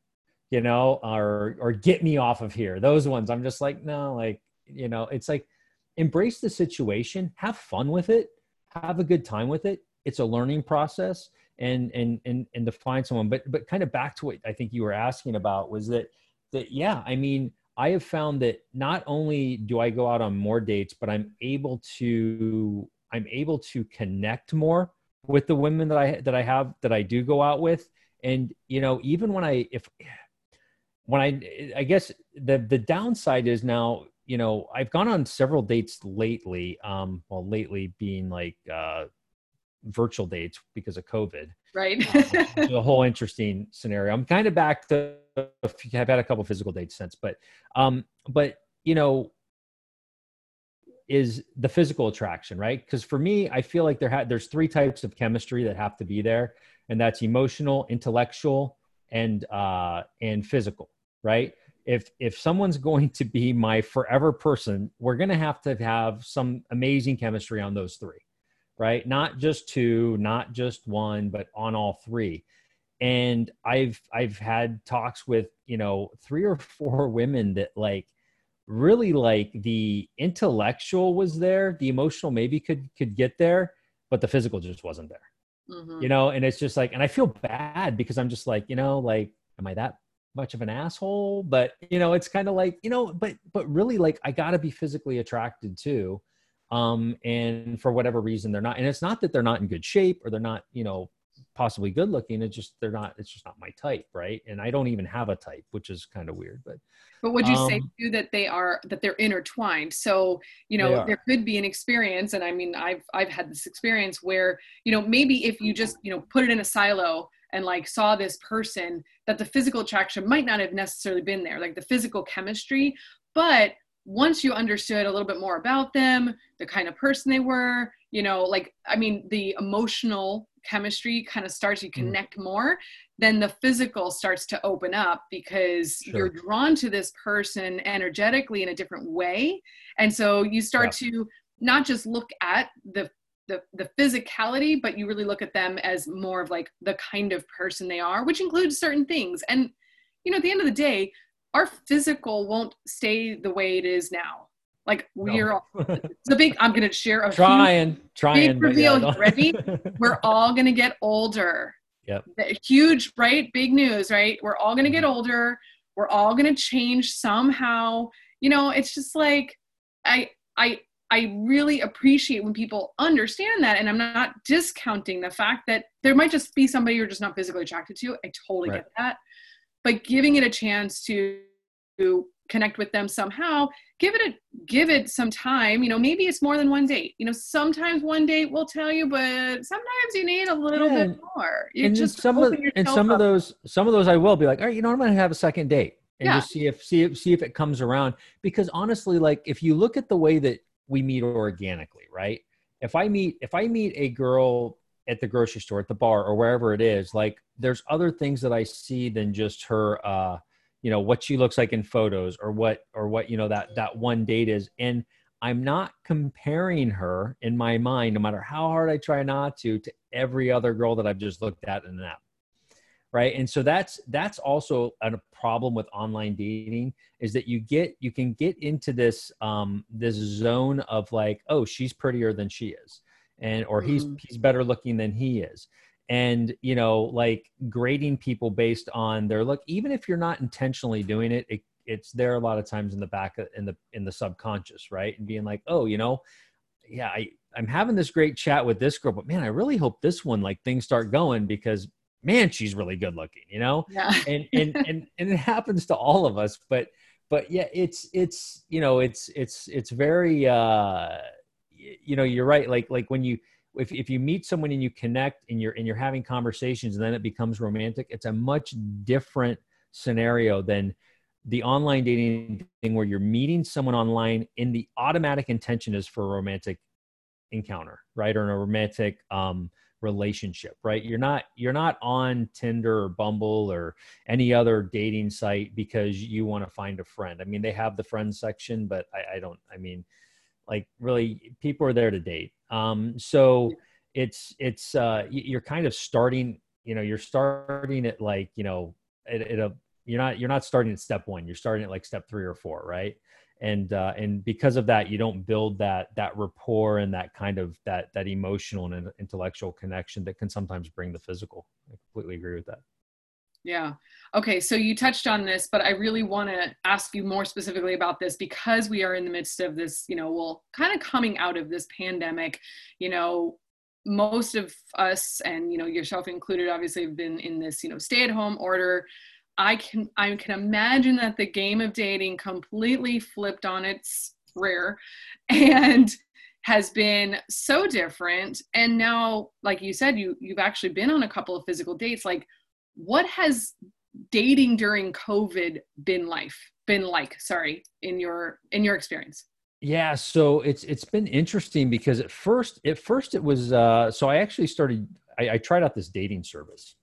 you know, or or get me off of here. Those ones, I'm just like, no, like, you know, it's like embrace the situation, have fun with it, have a good time with it. It's a learning process and and and and to find someone. But but kind of back to what I think you were asking about was that that yeah, I mean, I have found that not only do I go out on more dates, but I'm able to I'm able to connect more with the women that I that I have that I do go out with. And you know, even when I if when I I guess the the downside is now you know I've gone on several dates lately. Um, well, lately being like uh, virtual dates because of COVID. Right. um, a whole interesting scenario. I'm kind of back to I've had a couple physical dates since, but um, but you know is the physical attraction, right? Because for me, I feel like there ha- there's three types of chemistry that have to be there, and that's emotional, intellectual, and uh, and physical, right? If if someone's going to be my forever person, we're going to have to have some amazing chemistry on those three, right? Not just two, not just one, but on all three. And I've I've had talks with you know three or four women that like really like the intellectual was there the emotional maybe could could get there but the physical just wasn't there mm-hmm. you know and it's just like and i feel bad because i'm just like you know like am i that much of an asshole but you know it's kind of like you know but but really like i gotta be physically attracted too um and for whatever reason they're not and it's not that they're not in good shape or they're not you know possibly good looking it's just they're not it's just not my type right? And i don't even have a type which is kind of weird but but would you um, say too that they are that they're intertwined? So you know there could be an experience and i mean i've i've had this experience where you know maybe if you just you know put it in a silo and like saw this person that the physical attraction might not have necessarily been there like the physical chemistry. But once you understood a little bit more about them the kind of person they were you know like i mean the emotional chemistry kind of starts you mm. connect mm. more then the physical starts to open up because sure. you're drawn to this person energetically in a different way and so you start yeah. to not just look at the, the the physicality but you really look at them as more of like the kind of person they are which includes certain things and you know at the end of the day our physical won't stay the way it is now like we're no. all, a big. I'm gonna share a trying, huge, trying. Big reveal. Yeah, ready? we're all gonna get older. Yep. Huge, right? Big news, right? We're all gonna get mm-hmm. older. We're all gonna change somehow. You know, it's just like I, I, I really appreciate when people understand that, and I'm not discounting the fact that there might just be somebody you're just not physically attracted to. I totally right. get that, but giving it a chance to connect with them somehow give it a give it some time you know maybe it's more than one date you know sometimes one date will tell you but sometimes you need a little yeah. bit more you and just some of and some up. of those some of those i will be like all right you know i'm gonna have a second date and yeah. just see if see if see if it comes around because honestly like if you look at the way that we meet organically right if i meet if i meet a girl at the grocery store at the bar or wherever it is like there's other things that i see than just her uh you know what she looks like in photos or what or what you know that that one date is. And i'm not comparing her in my mind no matter how hard i try not to to every other girl that i've just looked at in an app right? And so that's that's also a problem with online dating is that you get you can get into this um this zone of like oh she's prettier than she is and or he's mm-hmm. he's better looking than he is and you know like grading people based on their look even if you're not intentionally doing it, it it's there a lot of times in the back of, in the in the subconscious right and being like oh you know yeah i i'm having this great chat with this girl but man i really hope this one like things start going because man she's really good looking you know yeah. and, and and and it happens to all of us but but yeah it's it's you know it's it's it's very uh you know you're right like like when you if, if you meet someone and you connect and you're and you're having conversations and then it becomes romantic it's a much different scenario than the online dating thing where you're meeting someone online and the automatic intention is for a romantic encounter right? Or a romantic um, relationship right? You're not you're not on tinder or bumble or any other dating site because you want to find a friend. I mean they have the friend section but I, I don't i mean like really people are there to date. Um, so it's it's uh, you're kind of starting you know you're starting at like you know at, at a you're not you're not starting at step one you're starting at like step three or four right? And uh, and because of that you don't build that that rapport and that kind of that that emotional and intellectual connection that can sometimes bring the physical. I completely agree with that yeah. Okay so you touched on this but i really want to ask you more specifically about this because we are in the midst of this you know well kind of coming out of this pandemic you know most of us and you know yourself included obviously have been in this you know stay at home order. I can I can imagine that the game of dating completely flipped on its rear and has been so different. And now like you said you you've actually been on a couple of physical dates. Like what has dating during covid been life been like sorry in your in your experience? Yeah so it's it's been interesting because at first at first it was uh so i actually started i, I tried out this dating service.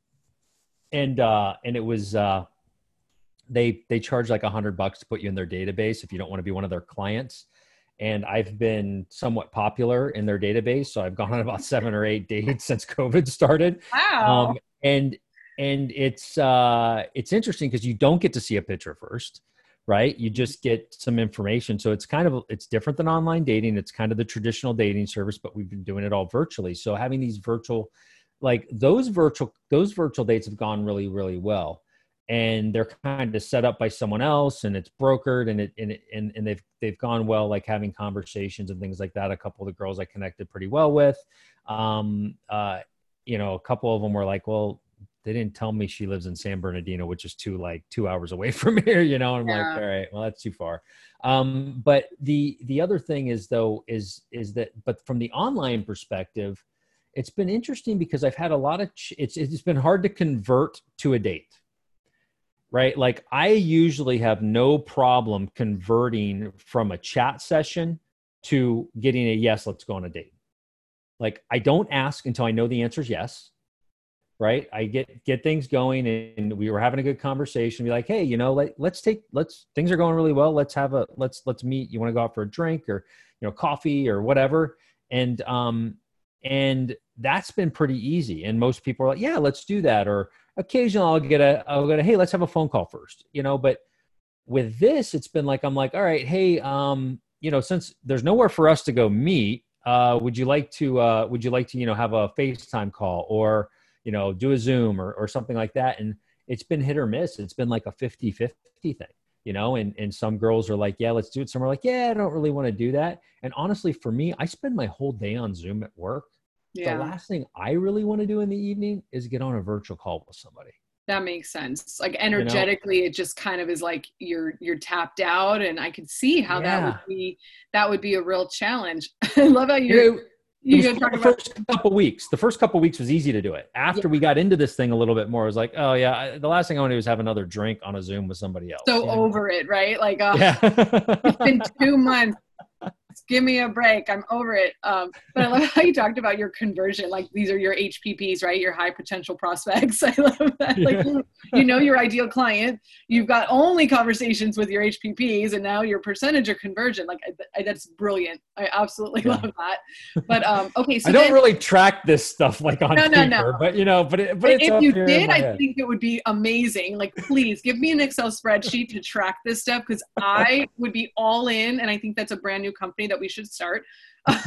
And uh and it was uh they they charge like a hundred bucks to put you in their database if you don't want to be one of their clients. And i've been somewhat popular in their database so i've gone on about seven or eight dates since covid started. Wow. Um, and and it's uh it's interesting because you don't get to see a picture first right? You just get some information. So it's kind of it's different than online dating. It's kind of the traditional dating service but we've been doing it all virtually. So having these virtual like those virtual those virtual dates have gone really really well. And they're kind of set up by someone else and it's brokered and it and, it, and and they've they've gone well like having conversations and things like that. A couple of the girls i connected pretty well with um uh you know a couple of them were like well they didn't tell me she lives in san bernardino which is two like two hours away from here you know i'm yeah. like all right well that's too far um but the the other thing is though is is that but from the online perspective it's been interesting because I've had a lot of, ch- it's, it's been hard to convert to a date, right? Like I usually have no problem converting from a chat session to getting a yes, let's go on a date. Like I don't ask until I know the answer is yes, right? I get get things going, and we were having a good conversation. Be like, hey, you know, let, let's take let's things are going really well. Let's have a let's let's meet. You want to go out for a drink or you know coffee or whatever? And um and that's been pretty easy. And most people are like, yeah, let's do that. Or occasionally I'll get a, I'll get a, hey, let's have a phone call first, you know, but with this, it's been like, I'm like, all right, hey, um, you know, since there's nowhere for us to go meet, uh, would you like to, uh, would you like to, you know, have a FaceTime call or, you know, do a Zoom or, or something like that. And it's been hit or miss. It's been like a 50, 50 thing, you know, and, and some girls are like, yeah, let's do it. Some are like, yeah, I don't really want to do that. And honestly, for me, I spend my whole day on Zoom at work yeah. the last thing I really want to do in the evening is get on a virtual call with somebody. That makes sense. Like energetically, you know? it just kind of is like you're you're tapped out, and I could see how yeah. that would be that would be a real challenge. I love how you. You the about- first couple weeks. The first couple weeks was easy to do it. After yeah. we got into this thing a little bit more, I was like, oh yeah, I, the last thing I want to do is have another drink on a Zoom with somebody else. So over it, right? Like, uh, yeah. it's been two months give me a break. I'm over it. Um, but I love how you talked about your conversion. Like these are your HPPs, right? Your high potential prospects. I love that. Like you, you know your ideal client. You've got only conversations with your HPPs, and now your percentage of conversion. Like I, I, that's brilliant. I absolutely yeah. love that. But um, okay, so I don't then, really track this stuff like on no, paper, no, no. but you know, but it, but if you did, I head. think it would be amazing. Like please give me an Excel spreadsheet to track this stuff because I would be all in, and I think that's a brand new company that we should start.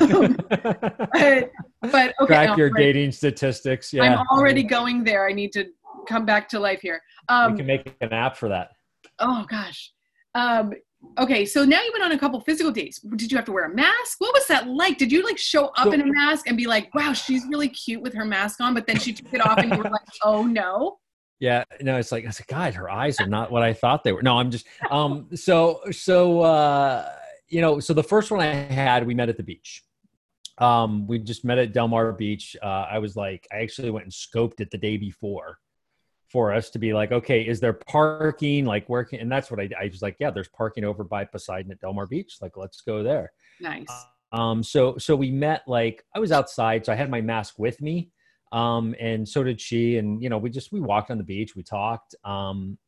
Um, but, but, okay, track no, your right. dating statistics. Yeah, I'm already going there. I need to come back to life here. Um, we can make an app for that. Oh gosh. Um, okay, so now you went on a couple physical dates. Did you have to wear a mask? What was that like? Did you like show up so, in a mask and be like, "Wow, she's really cute with her mask on," but then she took it off and you were like, "Oh no." Yeah, no, it's like I said, God, her eyes are not what I thought they were. No, I'm just um so so uh you know, so the first one I had, we met at the beach. Um, we just met at Del Mar Beach. Uh, I was like, I actually went and scoped it the day before for us to be like, okay, is there parking? Like, where can, and that's what I, I was like, yeah, there's parking over by Poseidon at Del Mar Beach. Like, let's go there. Nice. Um, so, so we met, like, I was outside, so I had my mask with me. Um, and so did she. And, you know, we just, we walked on the beach, we talked. Um,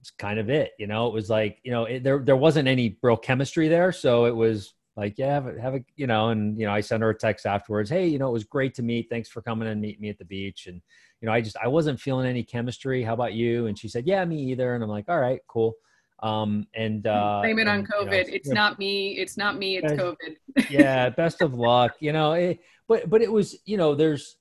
it's kind of it. You know, it was like, you know, it, there there wasn't any real chemistry there, so it was like yeah have a, have a you know and you know i sent her a text afterwards hey you know it was great to meet thanks for coming and meet me at the beach and you know i just i wasn't feeling any chemistry how about you? And she said yeah me either and i'm like all right cool. Um and uh blame it on and, covid you know, it's not me it's not me it's covid. Yeah best of luck you know it, but but it was you know there's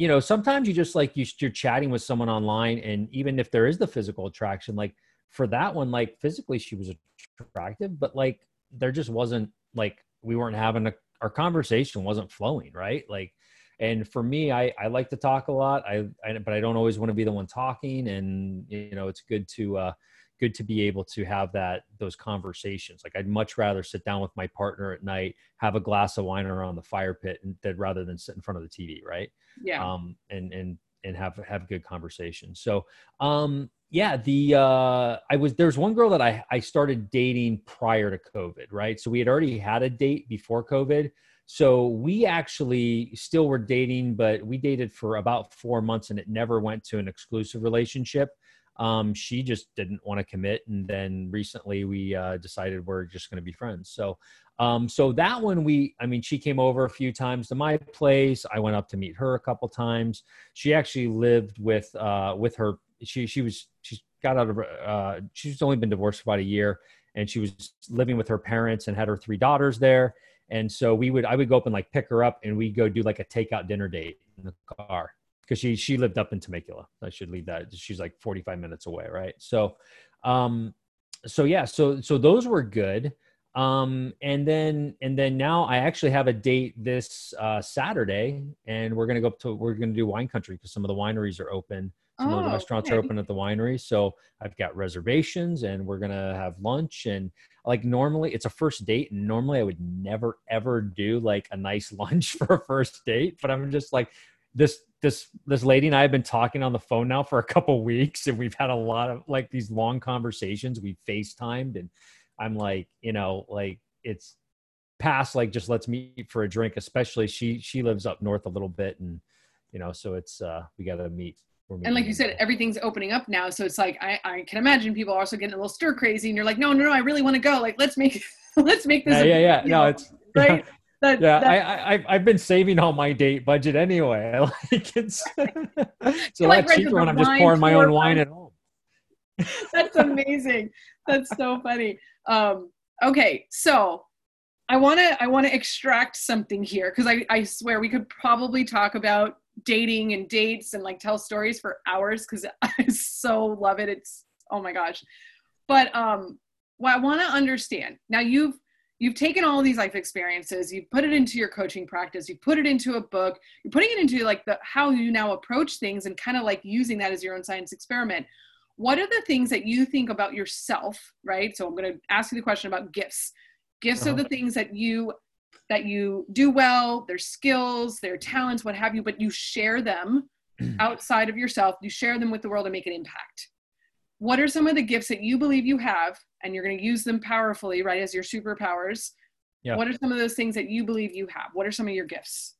you know sometimes you just like you, you're chatting with someone online and even if there is the physical attraction like for that one like physically she was attractive but like there just wasn't like we weren't having a our conversation wasn't flowing right? Like and for me i i like to talk a lot. I, I but i don't always want to be the one talking and you know it's good to uh good to be able to have that those conversations. Like i'd much rather sit down with my partner at night have a glass of wine around the fire pit and that rather than sit in front of the tv right? Yeah. Um and and and have have good conversation so um yeah the uh i was there's one girl that i i started dating prior to covid right? So we had already had a date before covid. So we actually still were dating but we dated for about four months and it never went to an exclusive relationship um she just didn't want to commit and then recently we uh decided we're just going to be friends so um, so that one we, I mean, she came over a few times to my place. I went up to meet her a couple times. She actually lived with uh, with her. She she was she got out of uh, she's only been divorced for about a year, and she was living with her parents and had her three daughters there. And so we would I would go up and like pick her up, and we go do like a takeout dinner date in the car because she she lived up in Temecula. I should leave that. She's like 45 minutes away, right? So, um, so yeah, so so those were good um and then and then now i actually have a date this uh saturday and we're gonna go up to we're gonna do wine country because some of the wineries are open some of the Oh, restaurants okay. are open at the winery so i've got reservations and we're gonna have lunch and like normally it's a first date and normally i would never ever do like a nice lunch for a first date but i'm just like this this this lady and i have been talking on the phone now for a couple weeks and we've had a lot of like these long conversations we facetimed and I'm like, you know, like it's past like just let's meet for a drink. Especially she she lives up north a little bit, and you know, so it's uh we got to meet. And like you said everything's opening up now so it's like i i can imagine people are also getting a little stir crazy and you're like no no no i really want to go like let's make let's make this yeah, a yeah, yeah. No, it's right that, yeah. that- I, I I've- been saving all my date budget anyway. I like it's lot like, cheaper when I'm just pouring my own wine at home. that's amazing that's so funny um okay so i want to i want to extract something here because i i swear we could probably talk about dating and dates and like tell stories for hours because i so love it it's oh my gosh but um what i want to understand now you've you've taken all these life experiences you've put it into your coaching practice you put it into a book you're putting it into like the how you now approach things and kind of like using that as your own science experiment. What are the things that you think about yourself right? So i'm going to ask you the question about gifts. Gifts are Uh-huh. the things that you that you do well their skills their talents what have you but you share them outside of yourself. You share them with the world and make an impact what are some of the gifts that you believe you have and you're going to use them powerfully right as your superpowers Yeah. what are some of those things that you believe you have what are some of your gifts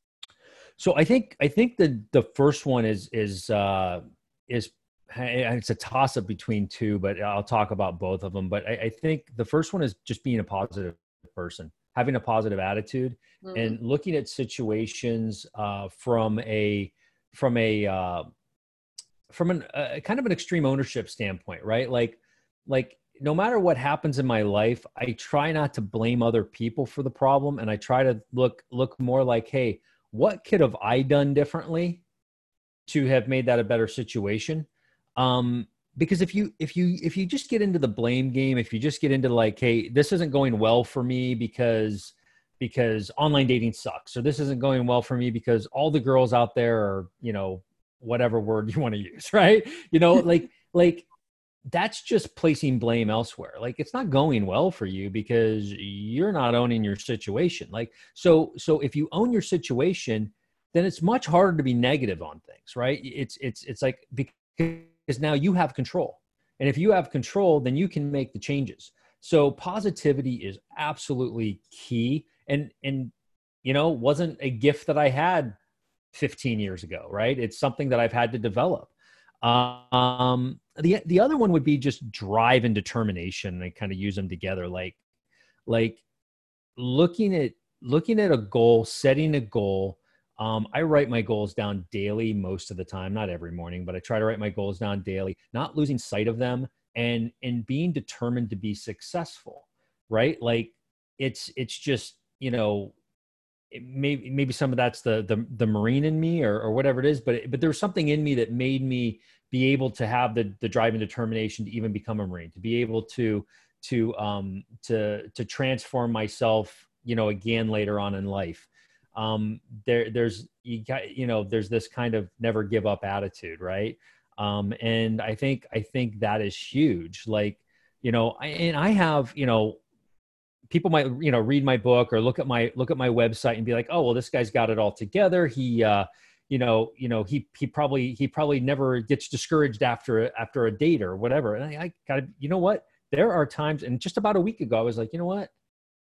So I think I think the the first one is is uh, is it's a toss up between two, but I'll talk about both of them. But I, I think the first one is just being a positive person, having a positive attitude, Mm. and looking at situations uh, from a from a uh, from an uh, kind of an extreme ownership standpoint, right? Like like no matter what happens in my life, I try not to blame other people for the problem, and I try to look look more like, hey, what could have I done differently to have made that a better situation? Um, because if you if you if you just get into the blame game, if you just get into like, hey, this isn't going well for me because because online dating sucks, or this isn't going well for me because all the girls out there are, you know, whatever word you want to use, right? You know, like like that's just placing blame elsewhere. Like it's not going well for you because you're not owning your situation. Like so so if you own your situation, then it's much harder to be negative on things, right? It's it's it's like because now you have control. And if you have control, then you can make the changes. So positivity is absolutely key and and you know, wasn't a gift that I had 15 years ago, right? It's something that I've had to develop. Um, the the other one would be just drive and determination, and kind of use them together. Like, like, looking at looking at a goal, setting a goal. Um, I write my goals down daily most of the time, not every morning, but I try to write my goals down daily, not losing sight of them and and being determined to be successful, right? Like it's it's just, you know, maybe maybe some of that's the the the marine in me or or whatever it is, but but there was something in me that made me be able to have the the drive and determination to even become a marine, to be able to to um to to transform myself you know again later on in life. Um there there's you got you know there's this kind of never give up attitude right? Um and i think i think that is huge. Like you know I, and i have you know people might you know read my book or look at my look at my website and be like oh well this guy's got it all together he uh you know you know he he probably he probably never gets discouraged after after a date or whatever and i, I gotta you know what there are times and just about a week ago i was like you know what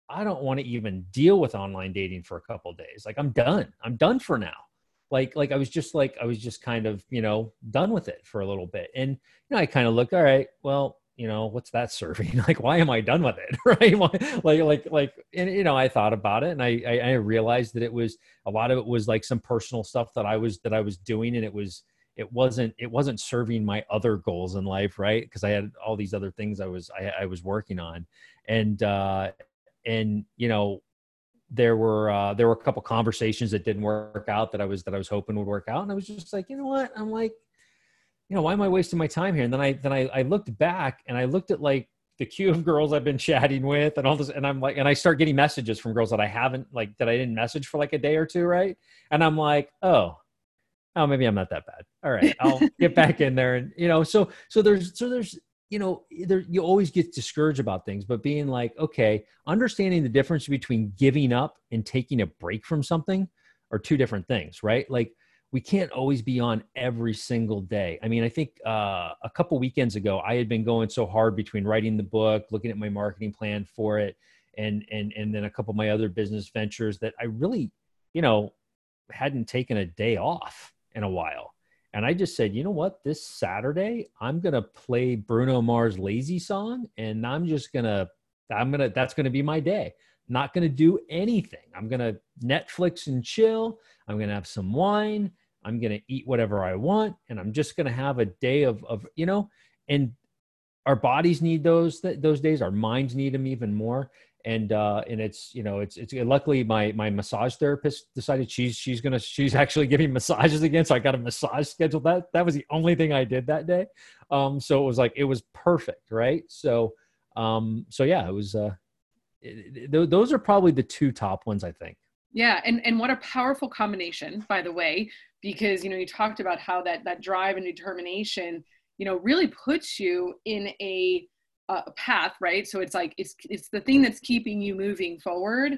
I don't want to even deal with online dating for a couple days. Like I'm done. I'm done for now. Like like I was just like I was just kind of, you know, done with it for a little bit. And you know, I kind of looked, all right, well, you know, what's that serving? like why am I done with it? right? like like like and you know, I thought about it and I, I I realized that it was a lot of it was like some personal stuff that I was that I was doing and it was it wasn't it wasn't serving my other goals in life right because i had all these other things i was I, I was working on and uh and you know there were uh, there were a couple conversations that didn't work out that I was that I was hoping would work out, and I was just like, you know what? I'm like, you know, why am I wasting my time here? And then I then I, I looked back and I looked at like the queue of girls I've been chatting with and all this, and I'm like, and I start getting messages from girls that I haven't like that I didn't message for like a day or two, right? And I'm like, oh, oh, maybe I'm not that bad. All right, I'll get back in there, and you know, so so there's so there's you know there, you always get discouraged about things but being like okay understanding the difference between giving up and taking a break from something are two different things right like we can't always be on every single day i mean i think uh, a couple weekends ago i had been going so hard between writing the book looking at my marketing plan for it and and and then a couple of my other business ventures that i really you know hadn't taken a day off in a while and I just said, you know what? This Saturday, I'm to play Bruno Mars Lazy Song and I'm just to, I'm to, that's to be my day. Not going to do anything. I'm going to Netflix and chill. I'm going to have some wine. I'm going to eat whatever I want. And I'm just going to have a day of, of, you know, and our bodies need those, those days. Our minds need them even more and uh and it's you know it's it's luckily my my massage therapist decided she's she's gonna she's actually giving massages again so i got a massage scheduled that that was the only thing i did that day um so it was like it was perfect right so um so yeah it was uh those are probably the two top ones i think yeah and and what a powerful combination by the way because you know you talked about how that that drive and determination you know really puts you in a a path right so it's like it's it's the thing that's keeping you moving forward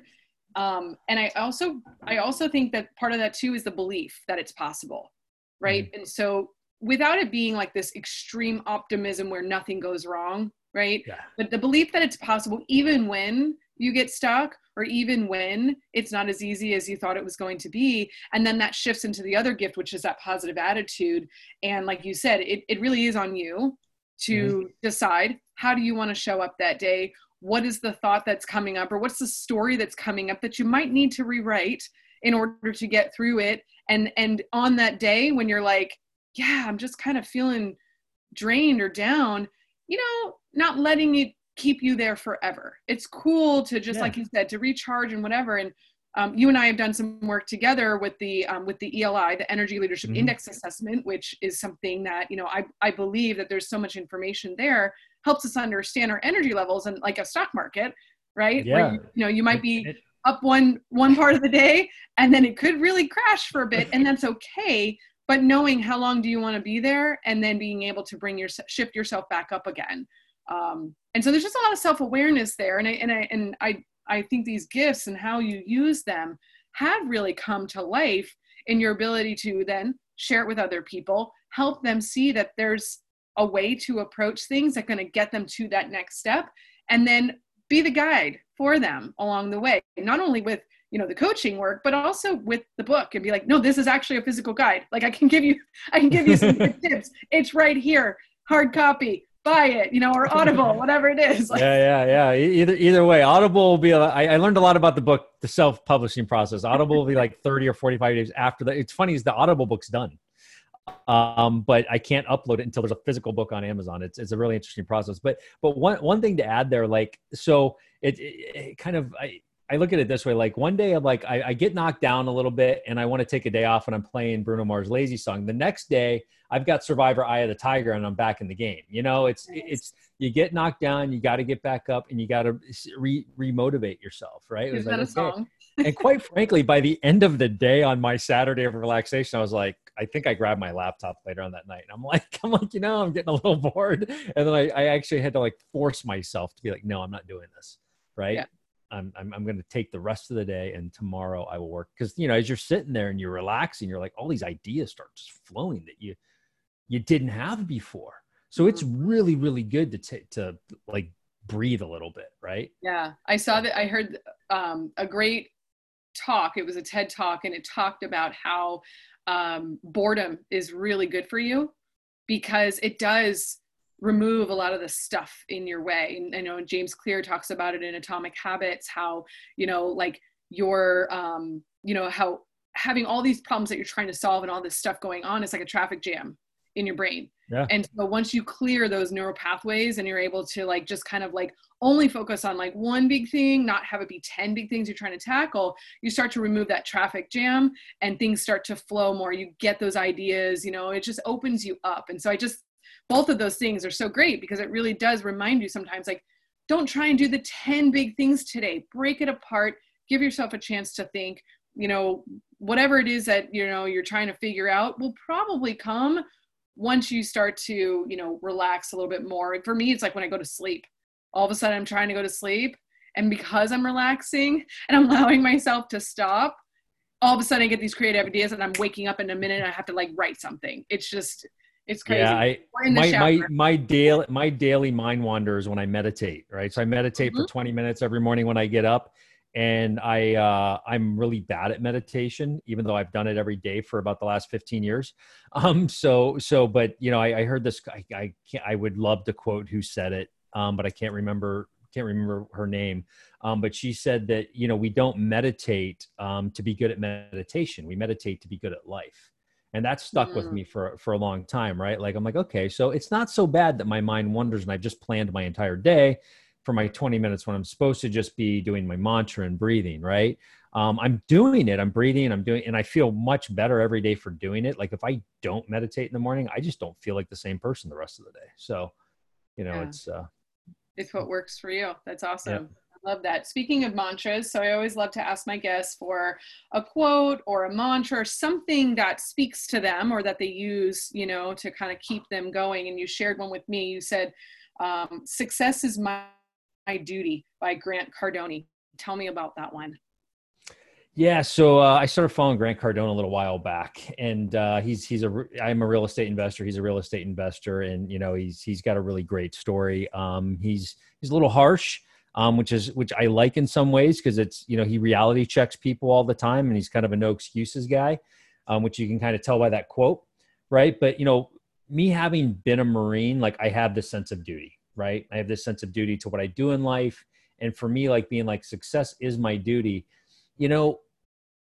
um, and i also i also think that part of that too is the belief that it's possible right mm-hmm. and so without it being like this extreme optimism where nothing goes wrong right yeah. but the belief that it's possible even when you get stuck or even when it's not as easy as you thought it was going to be. And then that shifts into the other gift which is that positive attitude. And like you said it, it really is on you to mm-hmm. decide how do you want to show up that day? What is the thought that's coming up or what's the story that's coming up that you might need to rewrite in order to get through it? And and on that day when you're like yeah i'm just kind of feeling drained or down you know not letting it keep you there forever it's cool to just yeah. like you said to recharge and whatever and um, you and I have done some work together with the um, with the ELI, the Energy Leadership mm-hmm. Index Assessment, which is something that you know I I believe that there's so much information there helps us understand our energy levels and like a stock market, right? Yeah. You, you, know, you might be it, up one one part of the day and then it could really crash for a bit, and that's okay. But knowing how long do you want to be there, and then being able to bring your shift yourself back up again. Um, and so there's just a lot of self awareness there, and I and I and I I think these gifts and how you use them have really come to life in your ability to then share it with other people, help them see that there's a way to approach things that going to get them to that next step, and then be the guide for them along the way. Not only with you know the coaching work, but also with the book, and be like, no, this is actually a physical guide. Like I can give you, I can give you some tips. It's right here, hard copy buy it, you know, or Audible, whatever it is. Like, yeah, yeah, yeah. Either either way, Audible will be. I, I learned a lot about the book, the self publishing process. Audible will be like thirty or forty five days after that. It's funny is the Audible book's done, um, but I can't upload it until there's a physical book on Amazon. It's it's a really interesting process. But but one one thing to add there, like so, it, it, it kind of I, I look at it this way like one day i'm like I, I, get knocked down a little bit and i want to take a day off and i'm playing bruno mars lazy song the next day i've got survivor eye of the tiger and i'm back in the game. You know it's nice. it's you get knocked down you got to get back up and you got to re remotivate yourself right? Is that like, a song? and quite frankly by the end of the day on my saturday of relaxation i was like i think i grabbed my laptop later on that night. And i'm like i'm like you know i'm getting a little bored. And then i, I actually had to like force myself to be like no i'm not doing this right? Yeah. I'm, I'm, I'm going to take the rest of the day and tomorrow I will work. Cause you know, as you're sitting there and you're relaxing, you're like, all these ideas start just flowing that you, you didn't have before. So it's mm-hmm. really, really good to take, to like breathe a little bit. Right. Yeah. I saw that. I heard um, a great talk. It was a TED talk and it talked about how um, boredom is really good for you because it does remove a lot of the stuff in your way. And I know James Clear talks about it in Atomic Habits, how, you know, like your, um, you know, how having all these problems that you're trying to solve and all this stuff going on is like a traffic jam in your brain. Yeah. And so once you clear those neural pathways and you're able to like just kind of like only focus on like one big thing, not have it be 10 big things you're trying to tackle, you start to remove that traffic jam and things start to flow more. You get those ideas, you know, it just opens you up. And so I just both of those things are so great because it really does remind you sometimes like don't try and do the 10 big things today break it apart give yourself a chance to think you know whatever it is that you know you're trying to figure out will probably come once you start to you know relax a little bit more for me it's like when i go to sleep all of a sudden i'm trying to go to sleep and because i'm relaxing and i'm allowing myself to stop all of a sudden i get these creative ideas and i'm waking up in a minute and i have to like write something it's just it's crazy. Yeah, I, my, my, my daily, my daily mind wanders when I meditate, right? So I meditate mm-hmm. for 20 minutes every morning when I get up and I, uh, I'm really bad at meditation, even though I've done it every day for about the last 15 years. Um, so, so, but you know, I, I heard this, I, I can't, I would love to quote who said it. Um, but I can't remember, can't remember her name. Um, but she said that, you know, we don't meditate, um, to be good at meditation. We meditate to be good at life and that stuck mm. with me for for a long time right like i'm like okay so it's not so bad that my mind wanders and i've just planned my entire day for my 20 minutes when i'm supposed to just be doing my mantra and breathing right um, i'm doing it i'm breathing i'm doing and i feel much better every day for doing it like if i don't meditate in the morning i just don't feel like the same person the rest of the day so you know yeah. it's uh it's what works for you that's awesome yeah. Love that. Speaking of mantras, so I always love to ask my guests for a quote or a mantra or something that speaks to them or that they use, you know, to kind of keep them going. And you shared one with me. You said, um, Success is my, my duty by Grant Cardone. Tell me about that one. Yeah, so uh, I started following Grant Cardone a little while back, and uh, he's he's a I'm a real estate investor. He's a real estate investor, and you know he's he's got a really great story. Um, he's he's a little harsh, um, which is which I like in some ways because it's you know he reality checks people all the time and he's kind of a no excuses guy, um, which you can kind of tell by that quote, right? But you know me having been a Marine, like I have this sense of duty, right? I have this sense of duty to what I do in life, and for me, like being like success is my duty. You know,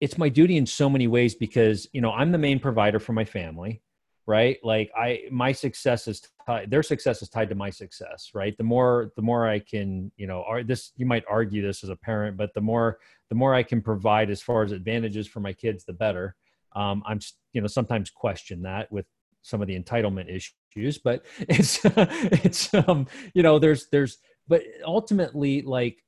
it's my duty in so many ways because you know I'm the main provider for my family right like i my success is tied their success is tied to my success right the more the more i can you know are this you might argue this as a parent but the more the more i can provide as far as advantages for my kids the better um, i'm you know sometimes question that with some of the entitlement issues but it's it's um you know there's there's but ultimately like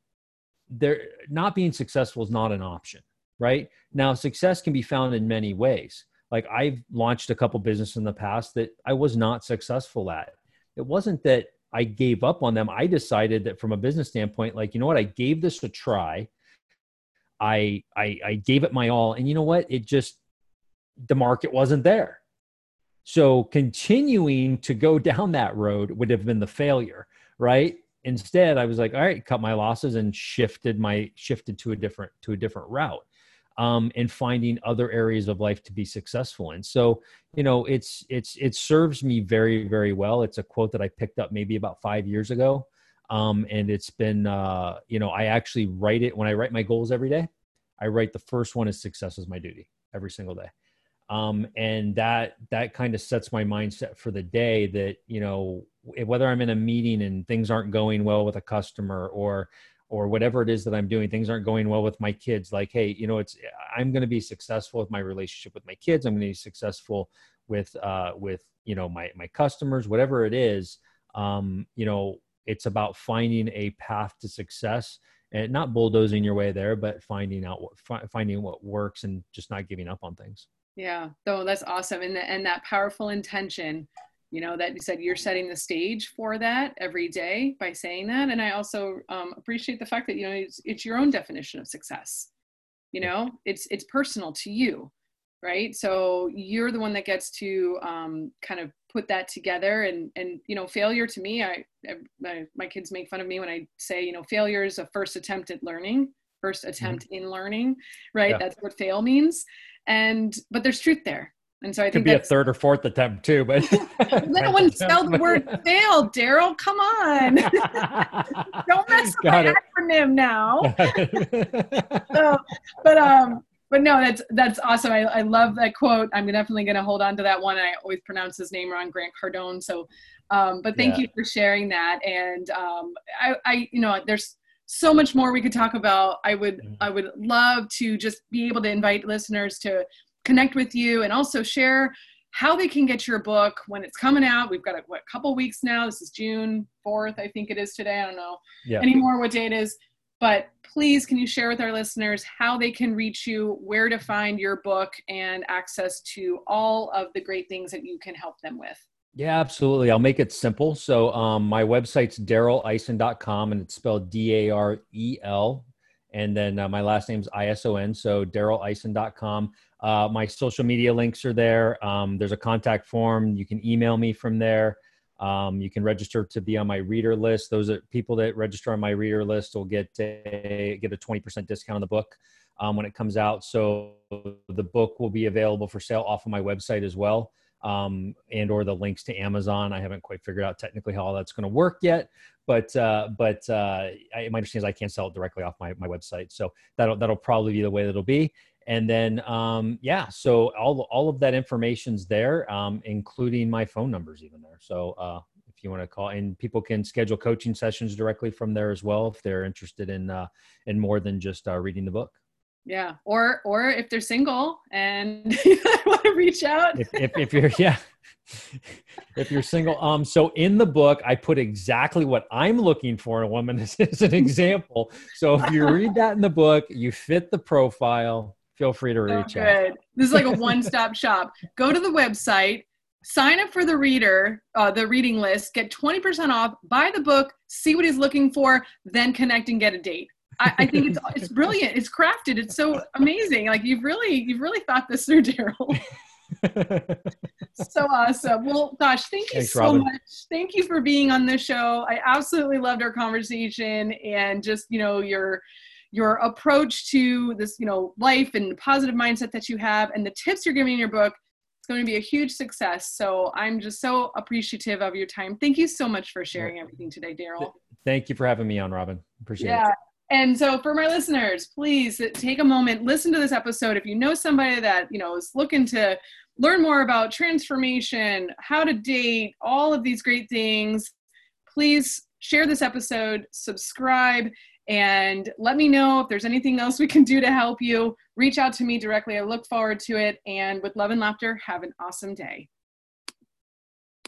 there not being successful is not an option right now success can be found in many ways like I've launched a couple businesses in the past that I was not successful at. It wasn't that I gave up on them. I decided that from a business standpoint, like, you know what, I gave this a try. I I I gave it my all. And you know what? It just the market wasn't there. So continuing to go down that road would have been the failure, right? Instead, I was like, all right, cut my losses and shifted my shifted to a different to a different route. um, and finding other areas of life to be successful in. So, you know, it's it's it serves me very very well. It's a quote that I picked up maybe about five years ago, um, and it's been uh, you know I actually write it when I write my goals every day. I write the first one is success is my duty every single day. Um, and that that kind of sets my mindset for the day that you know whether i'm in a meeting and things aren't going well with a customer or or whatever it is that i'm doing things aren't going well with my kids like hey you know it's i'm going to be successful with my relationship with my kids. I'm going to be successful with uh with you know my my customers whatever it is. Um you know it's about finding a path to success and not bulldozing your way there but finding out what finding what works and just not giving up on things yeah, so that's awesome. And, the, and that powerful intention, you know, that you said you're setting the stage for that every day by saying that. And I also um, appreciate the fact that, you know, it's, it's your own definition of success. You know, it's, it's personal to you, right? So you're the one that gets to um, kind of put that together and, and, you know, failure to me, I, I, my kids make fun of me when I say, you know, failure is a first attempt at learning first mm-hmm. attempt mm-hmm. in learning right yeah. that's what fail means and but there's truth there and so I think Could be a third or fourth attempt too, but no one spell the word fail, Darel. Come on. Don't mess with Got my it. acronym now. so, but um, but no, that's that's awesome. I, I love that quote. I'm definitely gonna hold on to that one. I always pronounce his name wrong, Grant Cardone. So um, but thank yeah. you for sharing that. And um I, I you know, there's so much more we could talk about. I would I would love to just be able to invite listeners to connect with you and also share how they can get your book when it's coming out. We've got a what, couple weeks now. This is June 4th, I think it is today. I don't know yeah. anymore what day it is. But please, can you share with our listeners how they can reach you, where to find your book, and access to all of the great things that you can help them with? Yeah, absolutely. I'll make it simple. So um, my website's darelison.com and it's spelled D A R E L. And then uh, my last name's I S O N. So darelison.com. Uh, my social media links are there. Um, there's a contact form. You can email me from there. Um, you can register to be on my reader list. Those are people that register on my reader list will get a, get a 20% discount on the book um, when it comes out. So the book will be available for sale off of my website as well um, and or the links to Amazon. I haven't quite figured out technically how all that's going to work yet, but uh, but uh, I, my understanding is I can't sell it directly off my, my website, so that'll that'll probably be the way that it'll be. And then um, yeah, so all all of that information's there, um, including my phone numbers even there. So uh, if you want to call, and people can schedule coaching sessions directly from there as well if they're interested in uh, in more than just uh, reading the book yeah or or if they're single and want to reach out. If, if, if, you're yeah. If you're single um so in the book i put exactly what i'm looking for in a woman as, as an example. So if you read that in the book you fit the profile feel free to reach so out this is like a one-stop shop. Go to the website sign up for the reader uh, the reading list get 20% off buy the book see what he's looking for then connect and get a date I, I, think it's it's brilliant. It's crafted. It's so amazing. Like you've really you've really thought this through, Darel. so awesome. Well, gosh, thank you Thanks, so Robin. much. Thank you for being on the show. I absolutely loved our conversation and just you know your your approach to this you know life and the positive mindset that you have and the tips you're giving in your book it's going to be a huge success so i'm just so appreciative of your time thank you so much for sharing everything today darel thank you for having me on robin appreciate yeah. it and so for my listeners, please take a moment, listen to this episode. If you know somebody that, you know, is looking to learn more about transformation, how to date, all of these great things, please share this episode, subscribe, and let me know if there's anything else we can do to help you. Reach out to me directly. I look forward to it. And with love and laughter, have an awesome day.